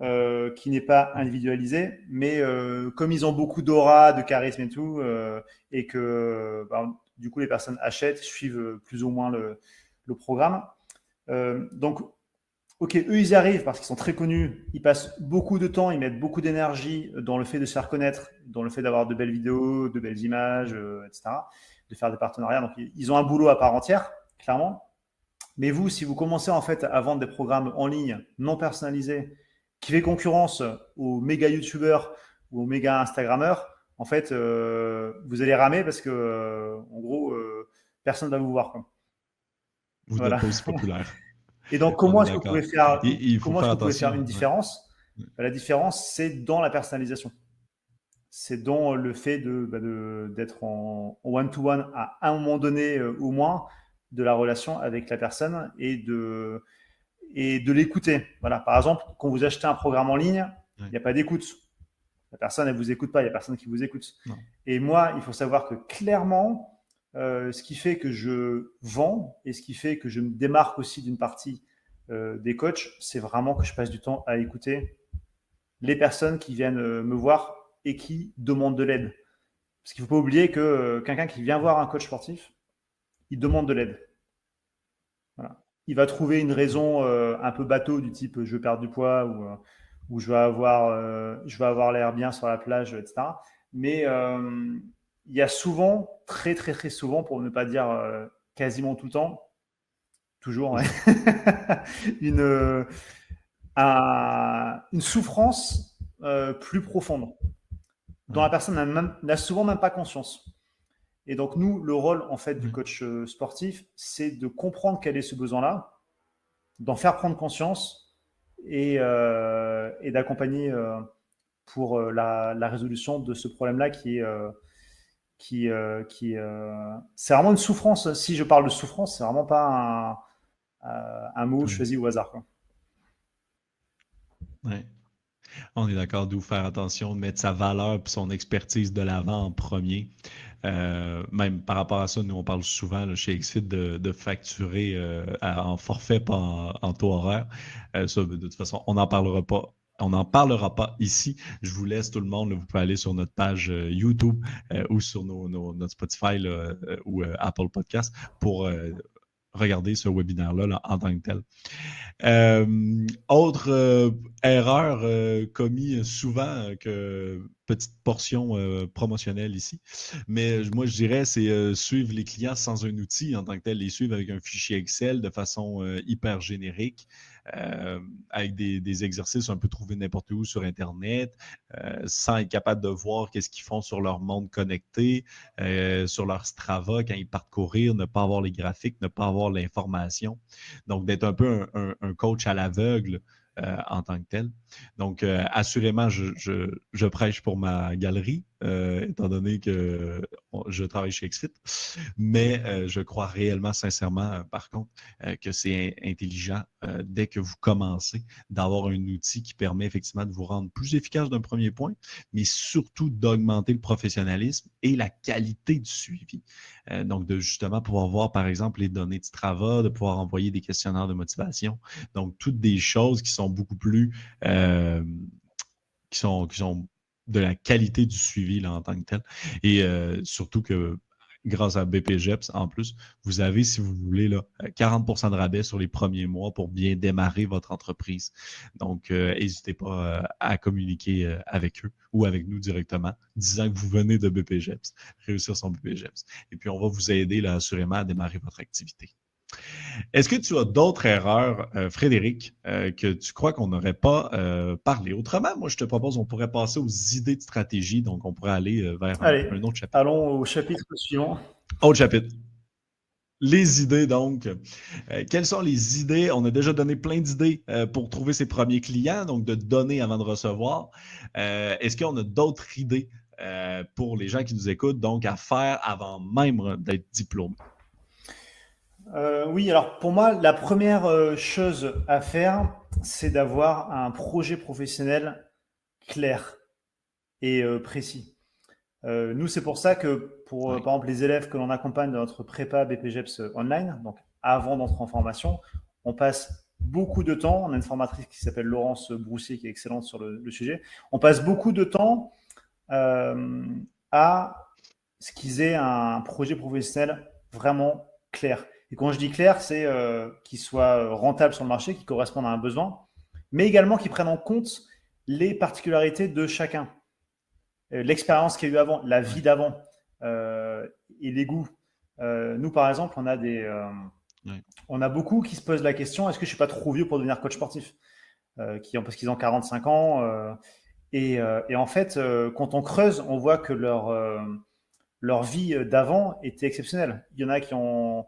euh, qui n'est pas individualisé, mais comme ils ont beaucoup d'aura, de charisme et tout, et que bah, du coup les personnes achètent, suivent plus ou moins le, le programme. donc Ok, eux, ils y arrivent parce qu'ils sont très connus. Ils passent beaucoup de temps, ils mettent beaucoup d'énergie dans le fait de se faire connaître, dans le fait d'avoir de belles vidéos, de belles images, euh, etc., de faire des partenariats. Donc, ils ont un boulot à part entière, clairement. Mais vous, si vous commencez en fait à vendre des programmes en ligne non personnalisés qui fait concurrence aux méga youtubeurs ou aux méga instagrammeurs, en fait, euh, vous allez ramer parce que, euh, en gros, personne ne va vous voir. Quoi. Vous voilà. êtes populaire. Et donc, comment est-ce que vous pouvez faire, comment faire une différence La différence, c'est dans la personnalisation. C'est dans le fait bah, d'être de, en one-to-one à un moment donné euh, au moins de la relation avec la personne et de, et de l'écouter. Voilà. Par exemple, quand vous achetez un programme en ligne, il n'y a pas d'écoute. La personne, elle ne vous écoute pas, il n'y a personne qui vous écoute. Et moi, il faut savoir que clairement, euh, ce qui fait que je vends et ce qui fait que je me démarque aussi d'une partie euh, des coachs, c'est vraiment que je passe du temps à écouter les personnes qui viennent euh, me voir et qui demandent de l'aide. Parce qu'il ne faut pas oublier que quelqu'un qui vient voir un coach sportif, il demande de l'aide. Il va trouver une raison un peu bateau du type je perds du poids ou, je vais avoir, je vais avoir l'air bien sur la plage, etc. Mais il y a souvent, très très très souvent, pour ne pas dire euh, quasiment tout le temps, toujours, une, euh, une souffrance euh, plus profonde dont la personne n'a souvent même pas conscience. Et donc nous, le rôle en fait du coach sportif, c'est de comprendre quel est ce besoin-là, d'en faire prendre conscience et, et d'accompagner pour la, la, résolution de ce problème-là qui est qui, euh, qui euh, c'est vraiment une souffrance. Si je parle de souffrance, c'est vraiment pas un, euh, un mot choisi au hasard. Ouais. On est d'accord, d'où faire attention, de mettre sa valeur et son expertise de l'avant en premier. Euh, même par rapport à ça, nous, on parle souvent chez XFIT de, facturer euh, en forfait, pas en, taux horaire. Euh, ça, de toute façon, on n'en parlera pas. On n'en parlera pas ici. Je vous laisse tout le monde. vous pouvez aller sur notre page YouTube ou sur notre Spotify ou Apple Podcast pour regarder ce webinaire-là en tant que tel. Euh, autre euh, erreur euh, commise souvent que petite portion promotionnelle ici, mais moi je dirais c'est suivre les clients sans un outil en tant que tel, les suivre avec un fichier Excel de façon hyper générique. Euh, avec des, exercices un peu trouvés n'importe où sur Internet, euh, sans être capable de voir qu'est-ce qu'ils font sur leur monde connecté, euh, sur leur Strava quand ils partent courir, ne pas avoir les graphiques, ne pas avoir l'information. Donc, d'être un peu un coach à l'aveugle en tant que tel. Donc, assurément, je, prêche pour ma galerie, euh, étant donné que je travaille chez XFIT, mais je crois réellement, sincèrement, par contre, que c'est intelligent dès que vous commencez d'avoir un outil qui permet effectivement de vous rendre plus efficace d'un premier point, mais surtout d'augmenter le professionnalisme et la qualité du suivi. donc, de justement pouvoir voir, par exemple, les données de Strava, de pouvoir envoyer des questionnaires de motivation. Donc, toutes des choses qui sont beaucoup plus. Euh, qui sont de la qualité du suivi là, en tant que tel. Et euh, surtout que grâce à BPGEPS, en plus, vous avez, si vous voulez, là, 40% de rabais sur les premiers mois pour bien démarrer votre entreprise. Donc, euh, n'hésitez pas à communiquer avec eux ou avec nous directement, disant que vous venez de BPGEPS, réussir son BPGEPS. Et puis, on va vous aider là, assurément à démarrer votre activité. Est-ce que tu as d'autres erreurs, euh, Frédéric, euh, que tu crois qu'on n'aurait pas euh, parlé? Autrement, moi, je te propose, on pourrait passer aux idées de stratégie, donc on pourrait aller vers un, autre chapitre. Allons au chapitre suivant. Autre chapitre. Les idées, donc. quelles sont les idées? On a déjà donné plein d'idées pour trouver ses premiers clients, donc de donner avant de recevoir. Est-ce qu'on a d'autres idées pour les gens qui nous écoutent, donc à faire avant même d'être diplômé? Euh, oui, alors pour moi, la première euh, chose à faire, c'est d'avoir un projet professionnel clair et euh, précis. nous, c'est pour ça que pour, par exemple, les élèves que l'on accompagne dans notre prépa BPGEPS online, donc avant d'entrer en formation, on passe beaucoup de temps, on a une formatrice qui s'appelle Laurence Broussier qui est excellente sur le, le sujet, on passe beaucoup de temps à ce qu'ils aient un projet professionnel vraiment clair. Et quand je dis clair, c'est euh, qu'il soit rentable sur le marché, qu'il corresponde à un besoin, mais également qu'il prenne en compte les particularités de chacun. Euh, l'expérience qu'il y a eu avant, la vie d'avant euh, et les goûts. nous, par exemple, on a, des, on a beaucoup qui se posent la question est-ce que je ne suis pas trop vieux pour devenir coach sportif? Qui ont, Parce qu'ils ont 45 ans. Et, et, en fait, quand on creuse, on voit que leur, leur vie d'avant était exceptionnelle. Il y en a qui ont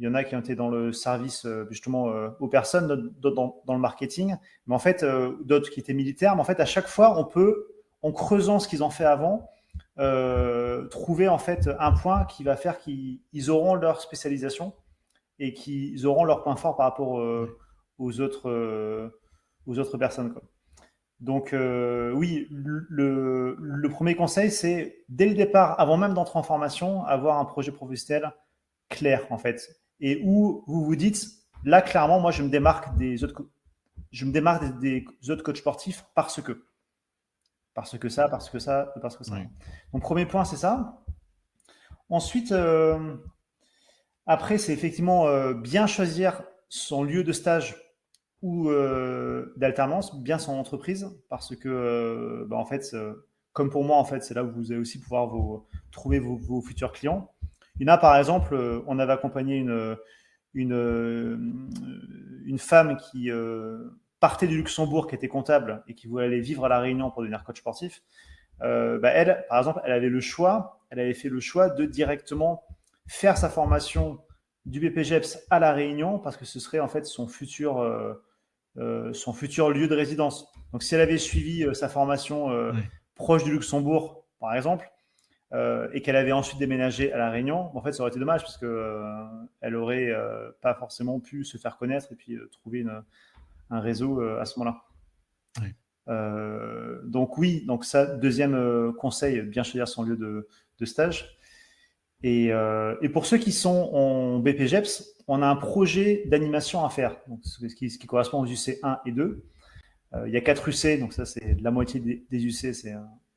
il y en a qui ont été dans le service euh, justement euh, aux personnes, d'autres dans, le marketing, mais en fait, euh, d'autres qui étaient militaires. Mais en fait, à chaque fois, on peut, en creusant ce qu'ils ont fait avant, trouver en fait un point qui va faire qu'ils auront leur spécialisation et qu'ils auront leur point fort par rapport aux autres aux autres personnes. Donc oui, le, le, premier conseil, c'est dès le départ, avant même d'entrer en formation, avoir un projet professionnel clair en fait et où vous vous dites, là, clairement, moi, je me démarque des autres, je me démarque des, autres coachs sportifs parce que. Parce que ça, parce que ça, parce que ça. Donc, premier point, c'est ça. Ensuite, euh, après, c'est effectivement euh, bien choisir son lieu de stage ou euh, d'alternance, bien son entreprise, parce que, bah, en fait, comme pour moi, en fait, c'est là où vous allez aussi pouvoir vous, trouver vos futurs clients. Il y en a, par exemple, euh, on avait accompagné une, une, euh, une femme qui euh, partait du Luxembourg, qui était comptable et qui voulait aller vivre à La Réunion pour devenir coach sportif. Bah, elle, par exemple, elle avait le choix, elle avait fait le choix de directement faire sa formation du BPGEPS à La Réunion parce que ce serait en fait son futur, son futur lieu de résidence. Donc, si elle avait suivi sa formation proche du Luxembourg, par exemple, euh, et qu'elle avait ensuite déménagé à La Réunion, en fait, ça aurait été dommage parce qu'elle euh, elle aurait euh, pas forcément pu se faire connaître et puis trouver un réseau à ce moment-là. donc oui, donc ça, deuxième conseil, bien choisir son lieu de, stage. Et, pour ceux qui sont en BPGEPS, on a un projet d'animation à faire, ce, qui, correspond aux UC 1 et 2. il y a 4 UC, donc ça c'est la moitié des, des UC,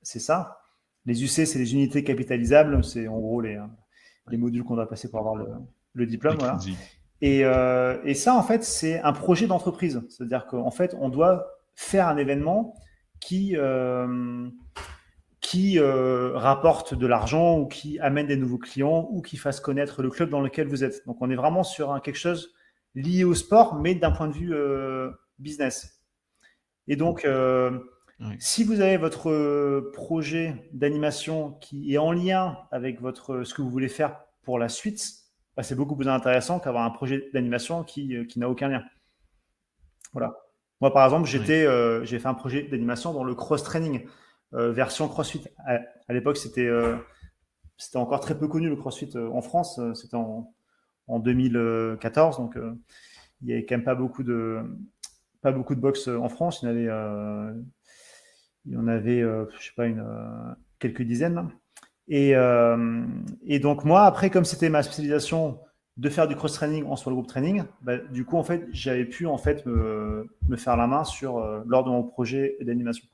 c'est ça. Les UC, c'est les unités capitalisables, c'est en gros les, les modules qu'on doit passer pour avoir le, diplôme. Euh, et, ça, en fait, c'est un projet d'entreprise. C'est-à-dire qu'en fait, on doit faire un événement qui, euh, qui euh, rapporte de l'argent ou qui amène des nouveaux clients ou qui fasse connaître le club dans lequel vous êtes. Donc, on est vraiment sur quelque chose lié au sport, mais d'un point de vue business. Et donc, si vous avez votre euh, projet d'animation qui est en lien avec votre, ce que vous voulez faire pour la suite, bah, c'est beaucoup plus intéressant qu'avoir un projet d'animation qui, euh, qui n'a aucun lien. Voilà. Moi, par exemple, j'étais, euh, j'ai fait un projet d'animation dans le cross-training, version CrossFit. À, l'époque, c'était, c'était encore très peu connu le CrossFit en France. C'était en, en 2014, donc il n'y avait quand même pas beaucoup de, pas beaucoup de box en France. Il y en avait il y en avait, euh, je sais pas, une, euh, quelques dizaines. Et, euh, et, donc moi, après, comme c'était ma spécialisation de faire du cross-training en le groupe training, bah, du coup, en fait, j'avais pu en fait me, me, faire la main sur lors de mon projet d'animation.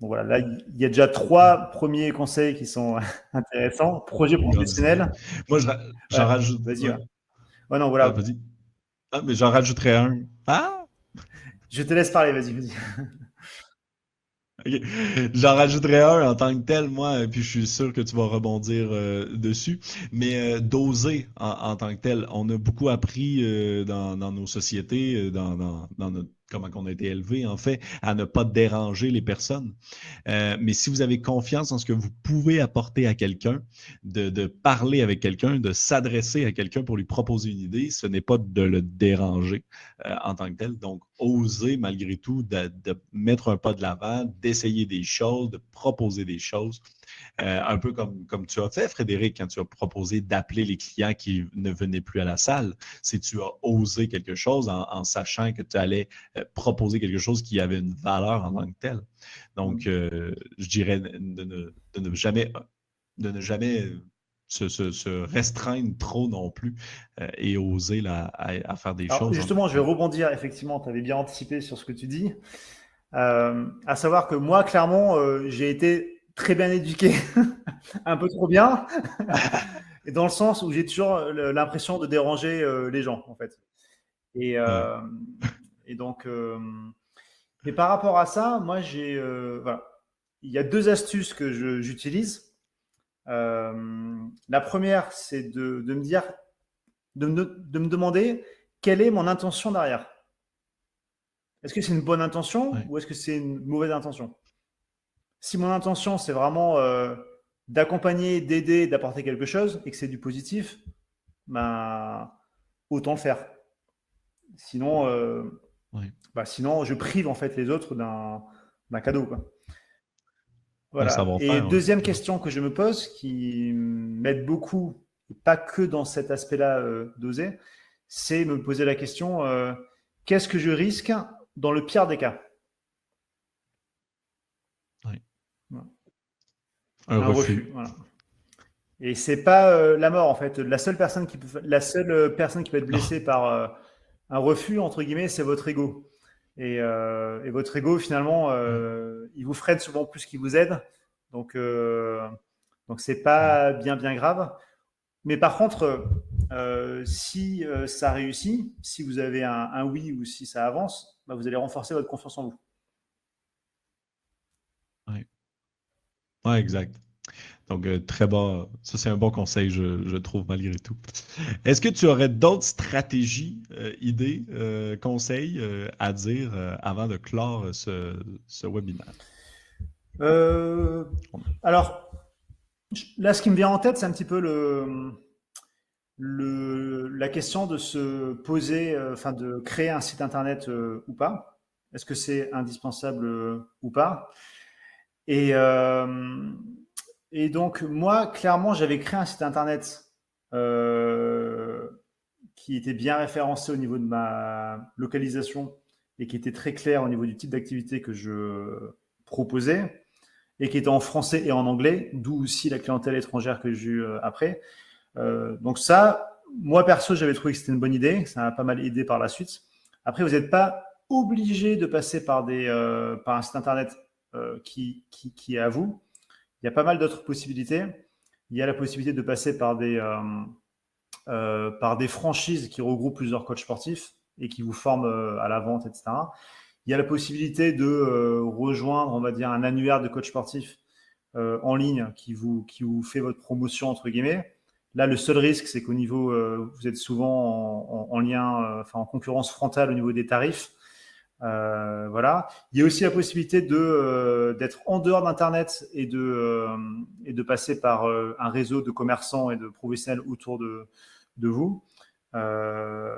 Bon, voilà, là, il y a déjà trois premiers conseils qui sont intéressants. Projet professionnel. Moi, j'en rajoute. Vas-y. Ouais. non, voilà. Ah, vas-y. Ah, mais j'en rajouterai un. Ah Je te laisse parler, vas-y, vas-y. J'en rajouterai un en tant que tel, moi, et puis je suis sûr que tu vas rebondir euh, dessus. Mais euh, d'oser en, tant que tel, on a beaucoup appris euh, dans, nos sociétés, dans, dans, notre comment on a été élevé, en fait, à ne pas déranger les personnes. Euh, mais si vous avez confiance en ce que vous pouvez apporter à quelqu'un, de, parler avec quelqu'un, de s'adresser à quelqu'un pour lui proposer une idée, ce n'est pas de le déranger euh, en tant que tel. Donc, oser malgré tout de, de mettre un pas de l'avant, d'essayer des choses, de proposer des choses. Euh, un peu comme, comme tu as fait, Frédéric, quand tu as proposé d'appeler les clients qui ne venaient plus à la salle. C'est tu as osé quelque chose en, sachant que tu allais euh, proposer quelque chose qui avait une valeur en tant que telle. Donc, mm. euh, je dirais de ne, jamais, de ne jamais se, restreindre trop non plus et oser à, faire des choses. Justement, je vais rebondir. Effectivement, tu avais bien anticipé sur ce que tu dis. à savoir que moi, clairement, j'ai été très bien éduqué, un peu trop bien, et dans le sens où j'ai toujours l'impression de déranger euh, les gens, en fait. Et, euh, et donc, euh, mais par rapport à ça, moi, j'ai, voilà, il y a deux astuces que j'utilise. la première, c'est de, de, me dire, de me, de me, demander quelle est mon intention derrière. Est-ce que c'est une bonne intention ou est-ce que c'est une mauvaise intention? Si mon intention, c'est vraiment euh, d'accompagner, d'aider, d'apporter quelque chose et que c'est du positif, ben, autant le faire. Sinon, euh, bah, sinon, je prive en fait les autres d'un cadeau. Voilà. et deuxième question que je me pose, qui m'aide beaucoup, pas que dans cet aspect-là euh, d'oser, c'est me poser la question qu'est-ce que je risque dans le pire des cas? Un, refus. Et c'est pas euh, la mort en fait. La seule personne qui peut, la seule euh, personne qui peut être blessée par euh, un refus entre guillemets, c'est votre ego. Et, et, votre ego finalement, il vous freine souvent plus qu'il vous aide. Donc donc c'est pas bien bien grave. Mais par contre, si ça réussit, si vous avez un, oui ou si ça avance, bah, vous allez renforcer votre confiance en vous. Oui, exact. Donc, euh, très bon. Ça, c'est un bon conseil, je, trouve, malgré tout. Est-ce que tu aurais d'autres stratégies, euh, idées, euh, conseils à dire avant de clore ce, ce webinaire? alors, là, ce qui me vient en tête, c'est un petit peu le, le, la question de se poser, enfin, de créer un site internet ou pas. Est-ce que c'est indispensable ou pas? Et, euh, et donc, moi, clairement, j'avais créé un site internet euh, qui était bien référencé au niveau de ma localisation et qui était très clair au niveau du type d'activité que je proposais et qui était en français et en anglais, d'où aussi la clientèle étrangère que j'ai eue euh, après. Donc ça, moi perso, j'avais trouvé que c'était une bonne idée, ça m'a pas mal aidé par la suite. Après, vous n'êtes pas obligé de passer par, des, par un site internet qui, qui, est à vous. Il y a pas mal d'autres possibilités. Il y a la possibilité de passer par des, par des franchises qui regroupent plusieurs coachs sportifs et qui vous forment à la vente, etc. Il y a la possibilité de euh, rejoindre, on va dire, un annuaire de coach sportif euh, en ligne qui vous, qui vous fait votre promotion, entre guillemets. Là, le seul risque, c'est qu'au niveau, euh, vous êtes souvent en, lien, en concurrence frontale au niveau des tarifs. Voilà. Il y a aussi la possibilité de d'être en dehors d'Internet et de et de passer par un réseau de commerçants et de professionnels autour de de vous. Euh,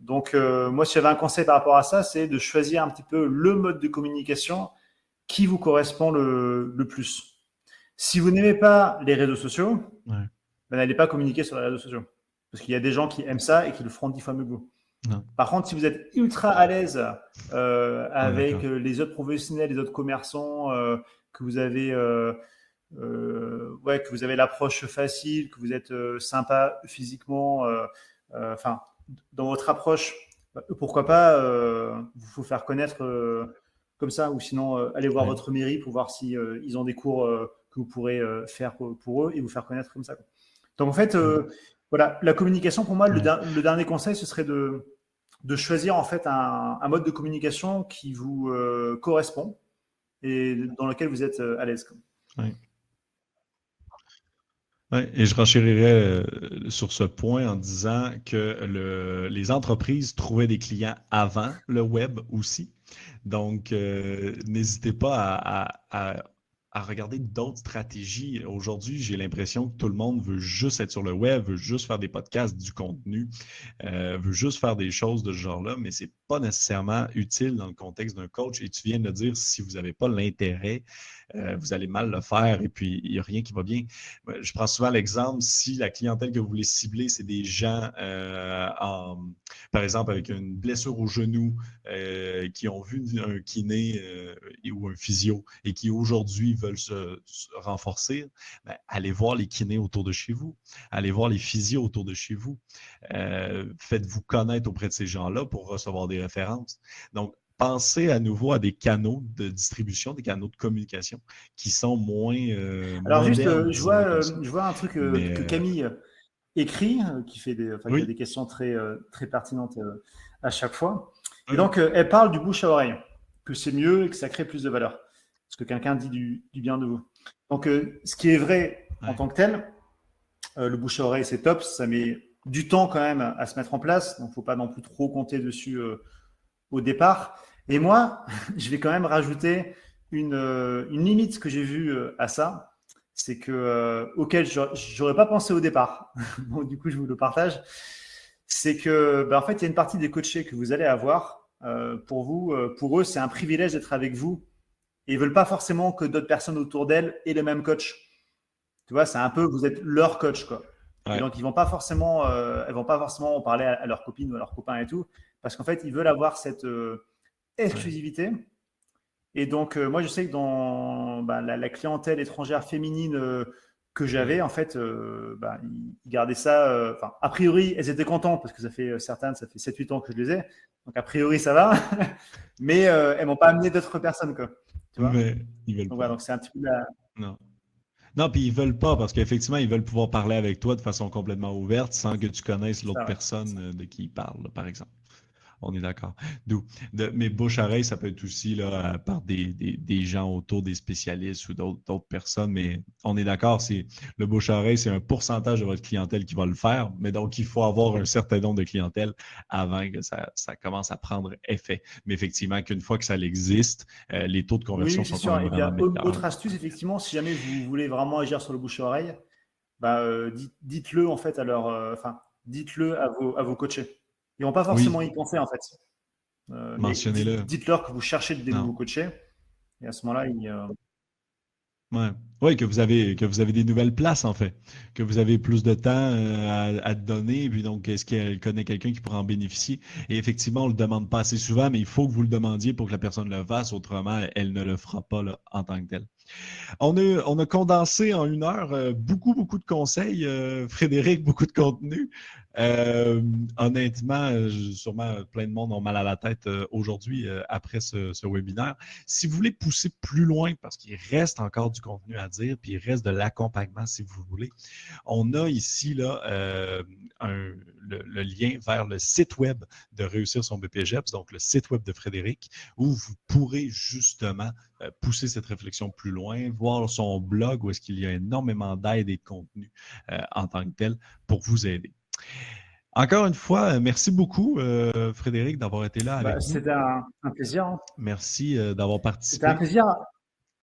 donc, euh, moi, si j'avais un conseil par rapport à ça, c'est de choisir un petit peu le mode de communication qui vous correspond le, plus. Si vous n'aimez pas les réseaux sociaux, ben, n'allez pas communiquer sur les réseaux sociaux. Parce qu'il y a des gens qui aiment ça et qui le feront dix fois mieux que vous. Par contre, si vous êtes ultra à l'aise euh, avec les autres professionnels, les autres commerçants, que vous avez, ouais, que vous avez l'approche facile, que vous êtes sympa physiquement, euh, enfin, dans votre approche, bah, pourquoi pas euh, vous faire connaître euh, comme ça, ou sinon allez voir votre mairie pour voir si ils ont des cours que vous pourrez faire pour, eux et vous faire connaître comme ça. Donc en fait, voilà, la communication pour moi, le, dernier conseil, ce serait de, de choisir en fait un, mode de communication qui vous correspond et dans lequel vous êtes à l'aise. Oui. Ouais, et je renchérirais euh, sur ce point en disant que le, les entreprises trouvaient des clients avant le web aussi. Donc, euh, n'hésitez pas à, à, à regarder d'autres stratégies. Aujourd'hui, j'ai l'impression que tout le monde veut juste être sur le web, veut juste faire des podcasts, du contenu, euh, veut juste faire des choses de ce genre-là, mais c'est pas nécessairement utile dans le contexte d'un coach. Et tu viens de dire, si vous n'avez pas l'intérêt, euh, vous allez mal le faire et puis il n'y a rien qui va bien. Je prends souvent l'exemple, si la clientèle que vous voulez cibler, c'est des gens, euh, en, par exemple, avec une blessure au genou, euh, qui ont vu un kiné ou un physio et qui aujourd'hui veulent se, renforcer, ben, allez voir les kinés autour de chez vous, allez voir les physios autour de chez vous. Faites-vous connaître auprès de ces gens-là pour recevoir des références. Donc, penser à nouveau à des canaux de distribution, des canaux de communication qui sont moins. Euh, Alors, juste, euh, je, vois, euh, je vois un truc que Camille écrit, qui fait des, des questions très, très pertinentes à chaque fois. Et donc, elle parle du bouche à oreille, que c'est mieux et que ça crée plus de valeur. Parce que quelqu'un dit du, bien de vous. Donc, ce qui est vrai en tant que tel, le bouche à oreille, c'est top. Ça met du temps quand même à se mettre en place. Donc, il ne faut pas non plus trop compter dessus au départ. Et moi, je vais quand même rajouter une, euh, une limite que j'ai vue euh, à ça, c'est que euh, auquel j'aurais pas pensé au départ. bon, du coup, je vous le partage. C'est que, ben, en fait, il y a une partie des coachés que vous allez avoir. pour vous, pour eux, c'est un privilège d'être avec vous. Et ils veulent pas forcément que d'autres personnes autour d'elles aient le même coach. Tu vois, c'est un peu, vous êtes leur coach, quoi. Et donc, ils vont pas forcément, elles vont pas forcément en parler à, à leurs copines ou à leurs copains et tout, parce qu'en fait, ils veulent avoir cette exclusivité. Et donc, euh, moi, je sais que dans bah, la, clientèle étrangère féminine euh, que j'avais, en fait, euh, bah, ils gardaient ça. Enfin, a priori, elles étaient contentes parce que ça fait certaines, ça fait 7-8 ans que je les ai. Donc, a priori, ça va. Mais elles m'ont pas amené d'autres personnes, quoi. Tu vois? Mais ils veulent donc, c'est un petit peu la... Non. Non, puis ils veulent pas parce qu'effectivement, ils veulent pouvoir parler avec toi de façon complètement ouverte sans que tu connaisses l'autre personne de qui ils parlent, par exemple. On est d'accord. D'où, mais bouche-oreille, ça peut être aussi là, euh, par des, des, gens autour des spécialistes ou d'autres, personnes. Mais on est d'accord, c'est le bouche-oreille, c'est un pourcentage de votre clientèle qui va le faire. Mais donc, il faut avoir un certain nombre de clientèle avant que ça, ça commence à prendre effet. Mais effectivement, qu'une fois que ça existe, euh, les taux de conversion sont sûr. Et autre astuce, effectivement, si jamais vous voulez vraiment agir sur le bouche-oreille, bah, euh, dites-le en fait à leur, enfin, dites-le à vos, à vos coachés. Ils vont pas forcément y penser en fait. Euh, Mentionnez-le. Dites-leur que vous cherchez des nouveaux coachés. Et à ce moment-là, ils. Euh, Ouais. Oui, que vous avez que vous avez des nouvelles places en fait, que vous avez plus de temps euh, à, donner, puis donc est-ce qu'elle connaît quelqu'un qui pourra en bénéficier? Et effectivement, on le demande pas assez souvent, mais il faut que vous le demandiez pour que la personne le fasse, autrement, elle ne le fera pas en tant que telle. On a, on a condensé en une heure euh, beaucoup, beaucoup de conseils, euh, Frédéric, beaucoup de contenu. Euh, honnêtement, sûrement plein de monde ont mal à la tête aujourd'hui après ce, webinaire. Si vous voulez pousser plus loin, parce qu'il reste encore du contenu à dire, puis il reste de l'accompagnement si vous voulez, on a ici là, le, lien vers le site web de Réussir son BPGEPS, donc le site web de Frédéric, où vous pourrez justement pousser cette réflexion plus loin, voir son blog où est-ce qu'il y a énormément d'aide et de contenu en tant que tel pour vous aider. Encore une fois, euh, merci beaucoup, euh, Frédéric, d'avoir été là avec bah. C'était un, plaisir. Hein. Merci euh, d'avoir participé. C'était un plaisir.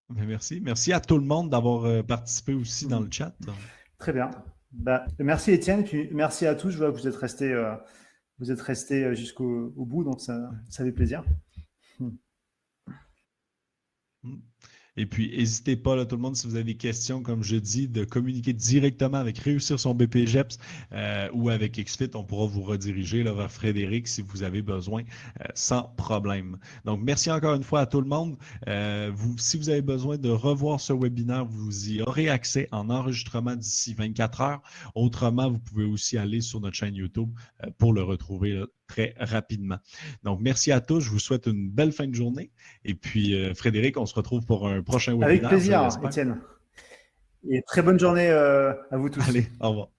merci. Merci à tout le monde d'avoir participé aussi dans le chat. Très bien. Bah, merci Étienne, puis merci à tous. Je vois que vous êtes restés, vous êtes restés jusqu'au bout, donc ça, ça fait plaisir. Hmm. Et puis, n'hésitez pas, là, tout le monde, si vous avez des questions, comme je dis, de communiquer directement avec Réussir son BPGEPS euh, ou avec XFIT. On pourra vous rediriger là, vers Frédéric si vous avez besoin, euh, sans problème. Donc, merci encore une fois à tout le monde. Euh, si vous avez besoin de revoir ce webinaire, vous y aurez accès en enregistrement d'ici 24 heures. Autrement, vous pouvez aussi aller sur notre chaîne YouTube pour le retrouver très rapidement. Donc, merci à tous. Je vous souhaite une belle fin de journée. Et puis, euh, Frédéric, on se retrouve pour un prochain webinaire. Avec plaisir, Étienne. Et très bonne journée euh, à vous tous. Allez, au revoir.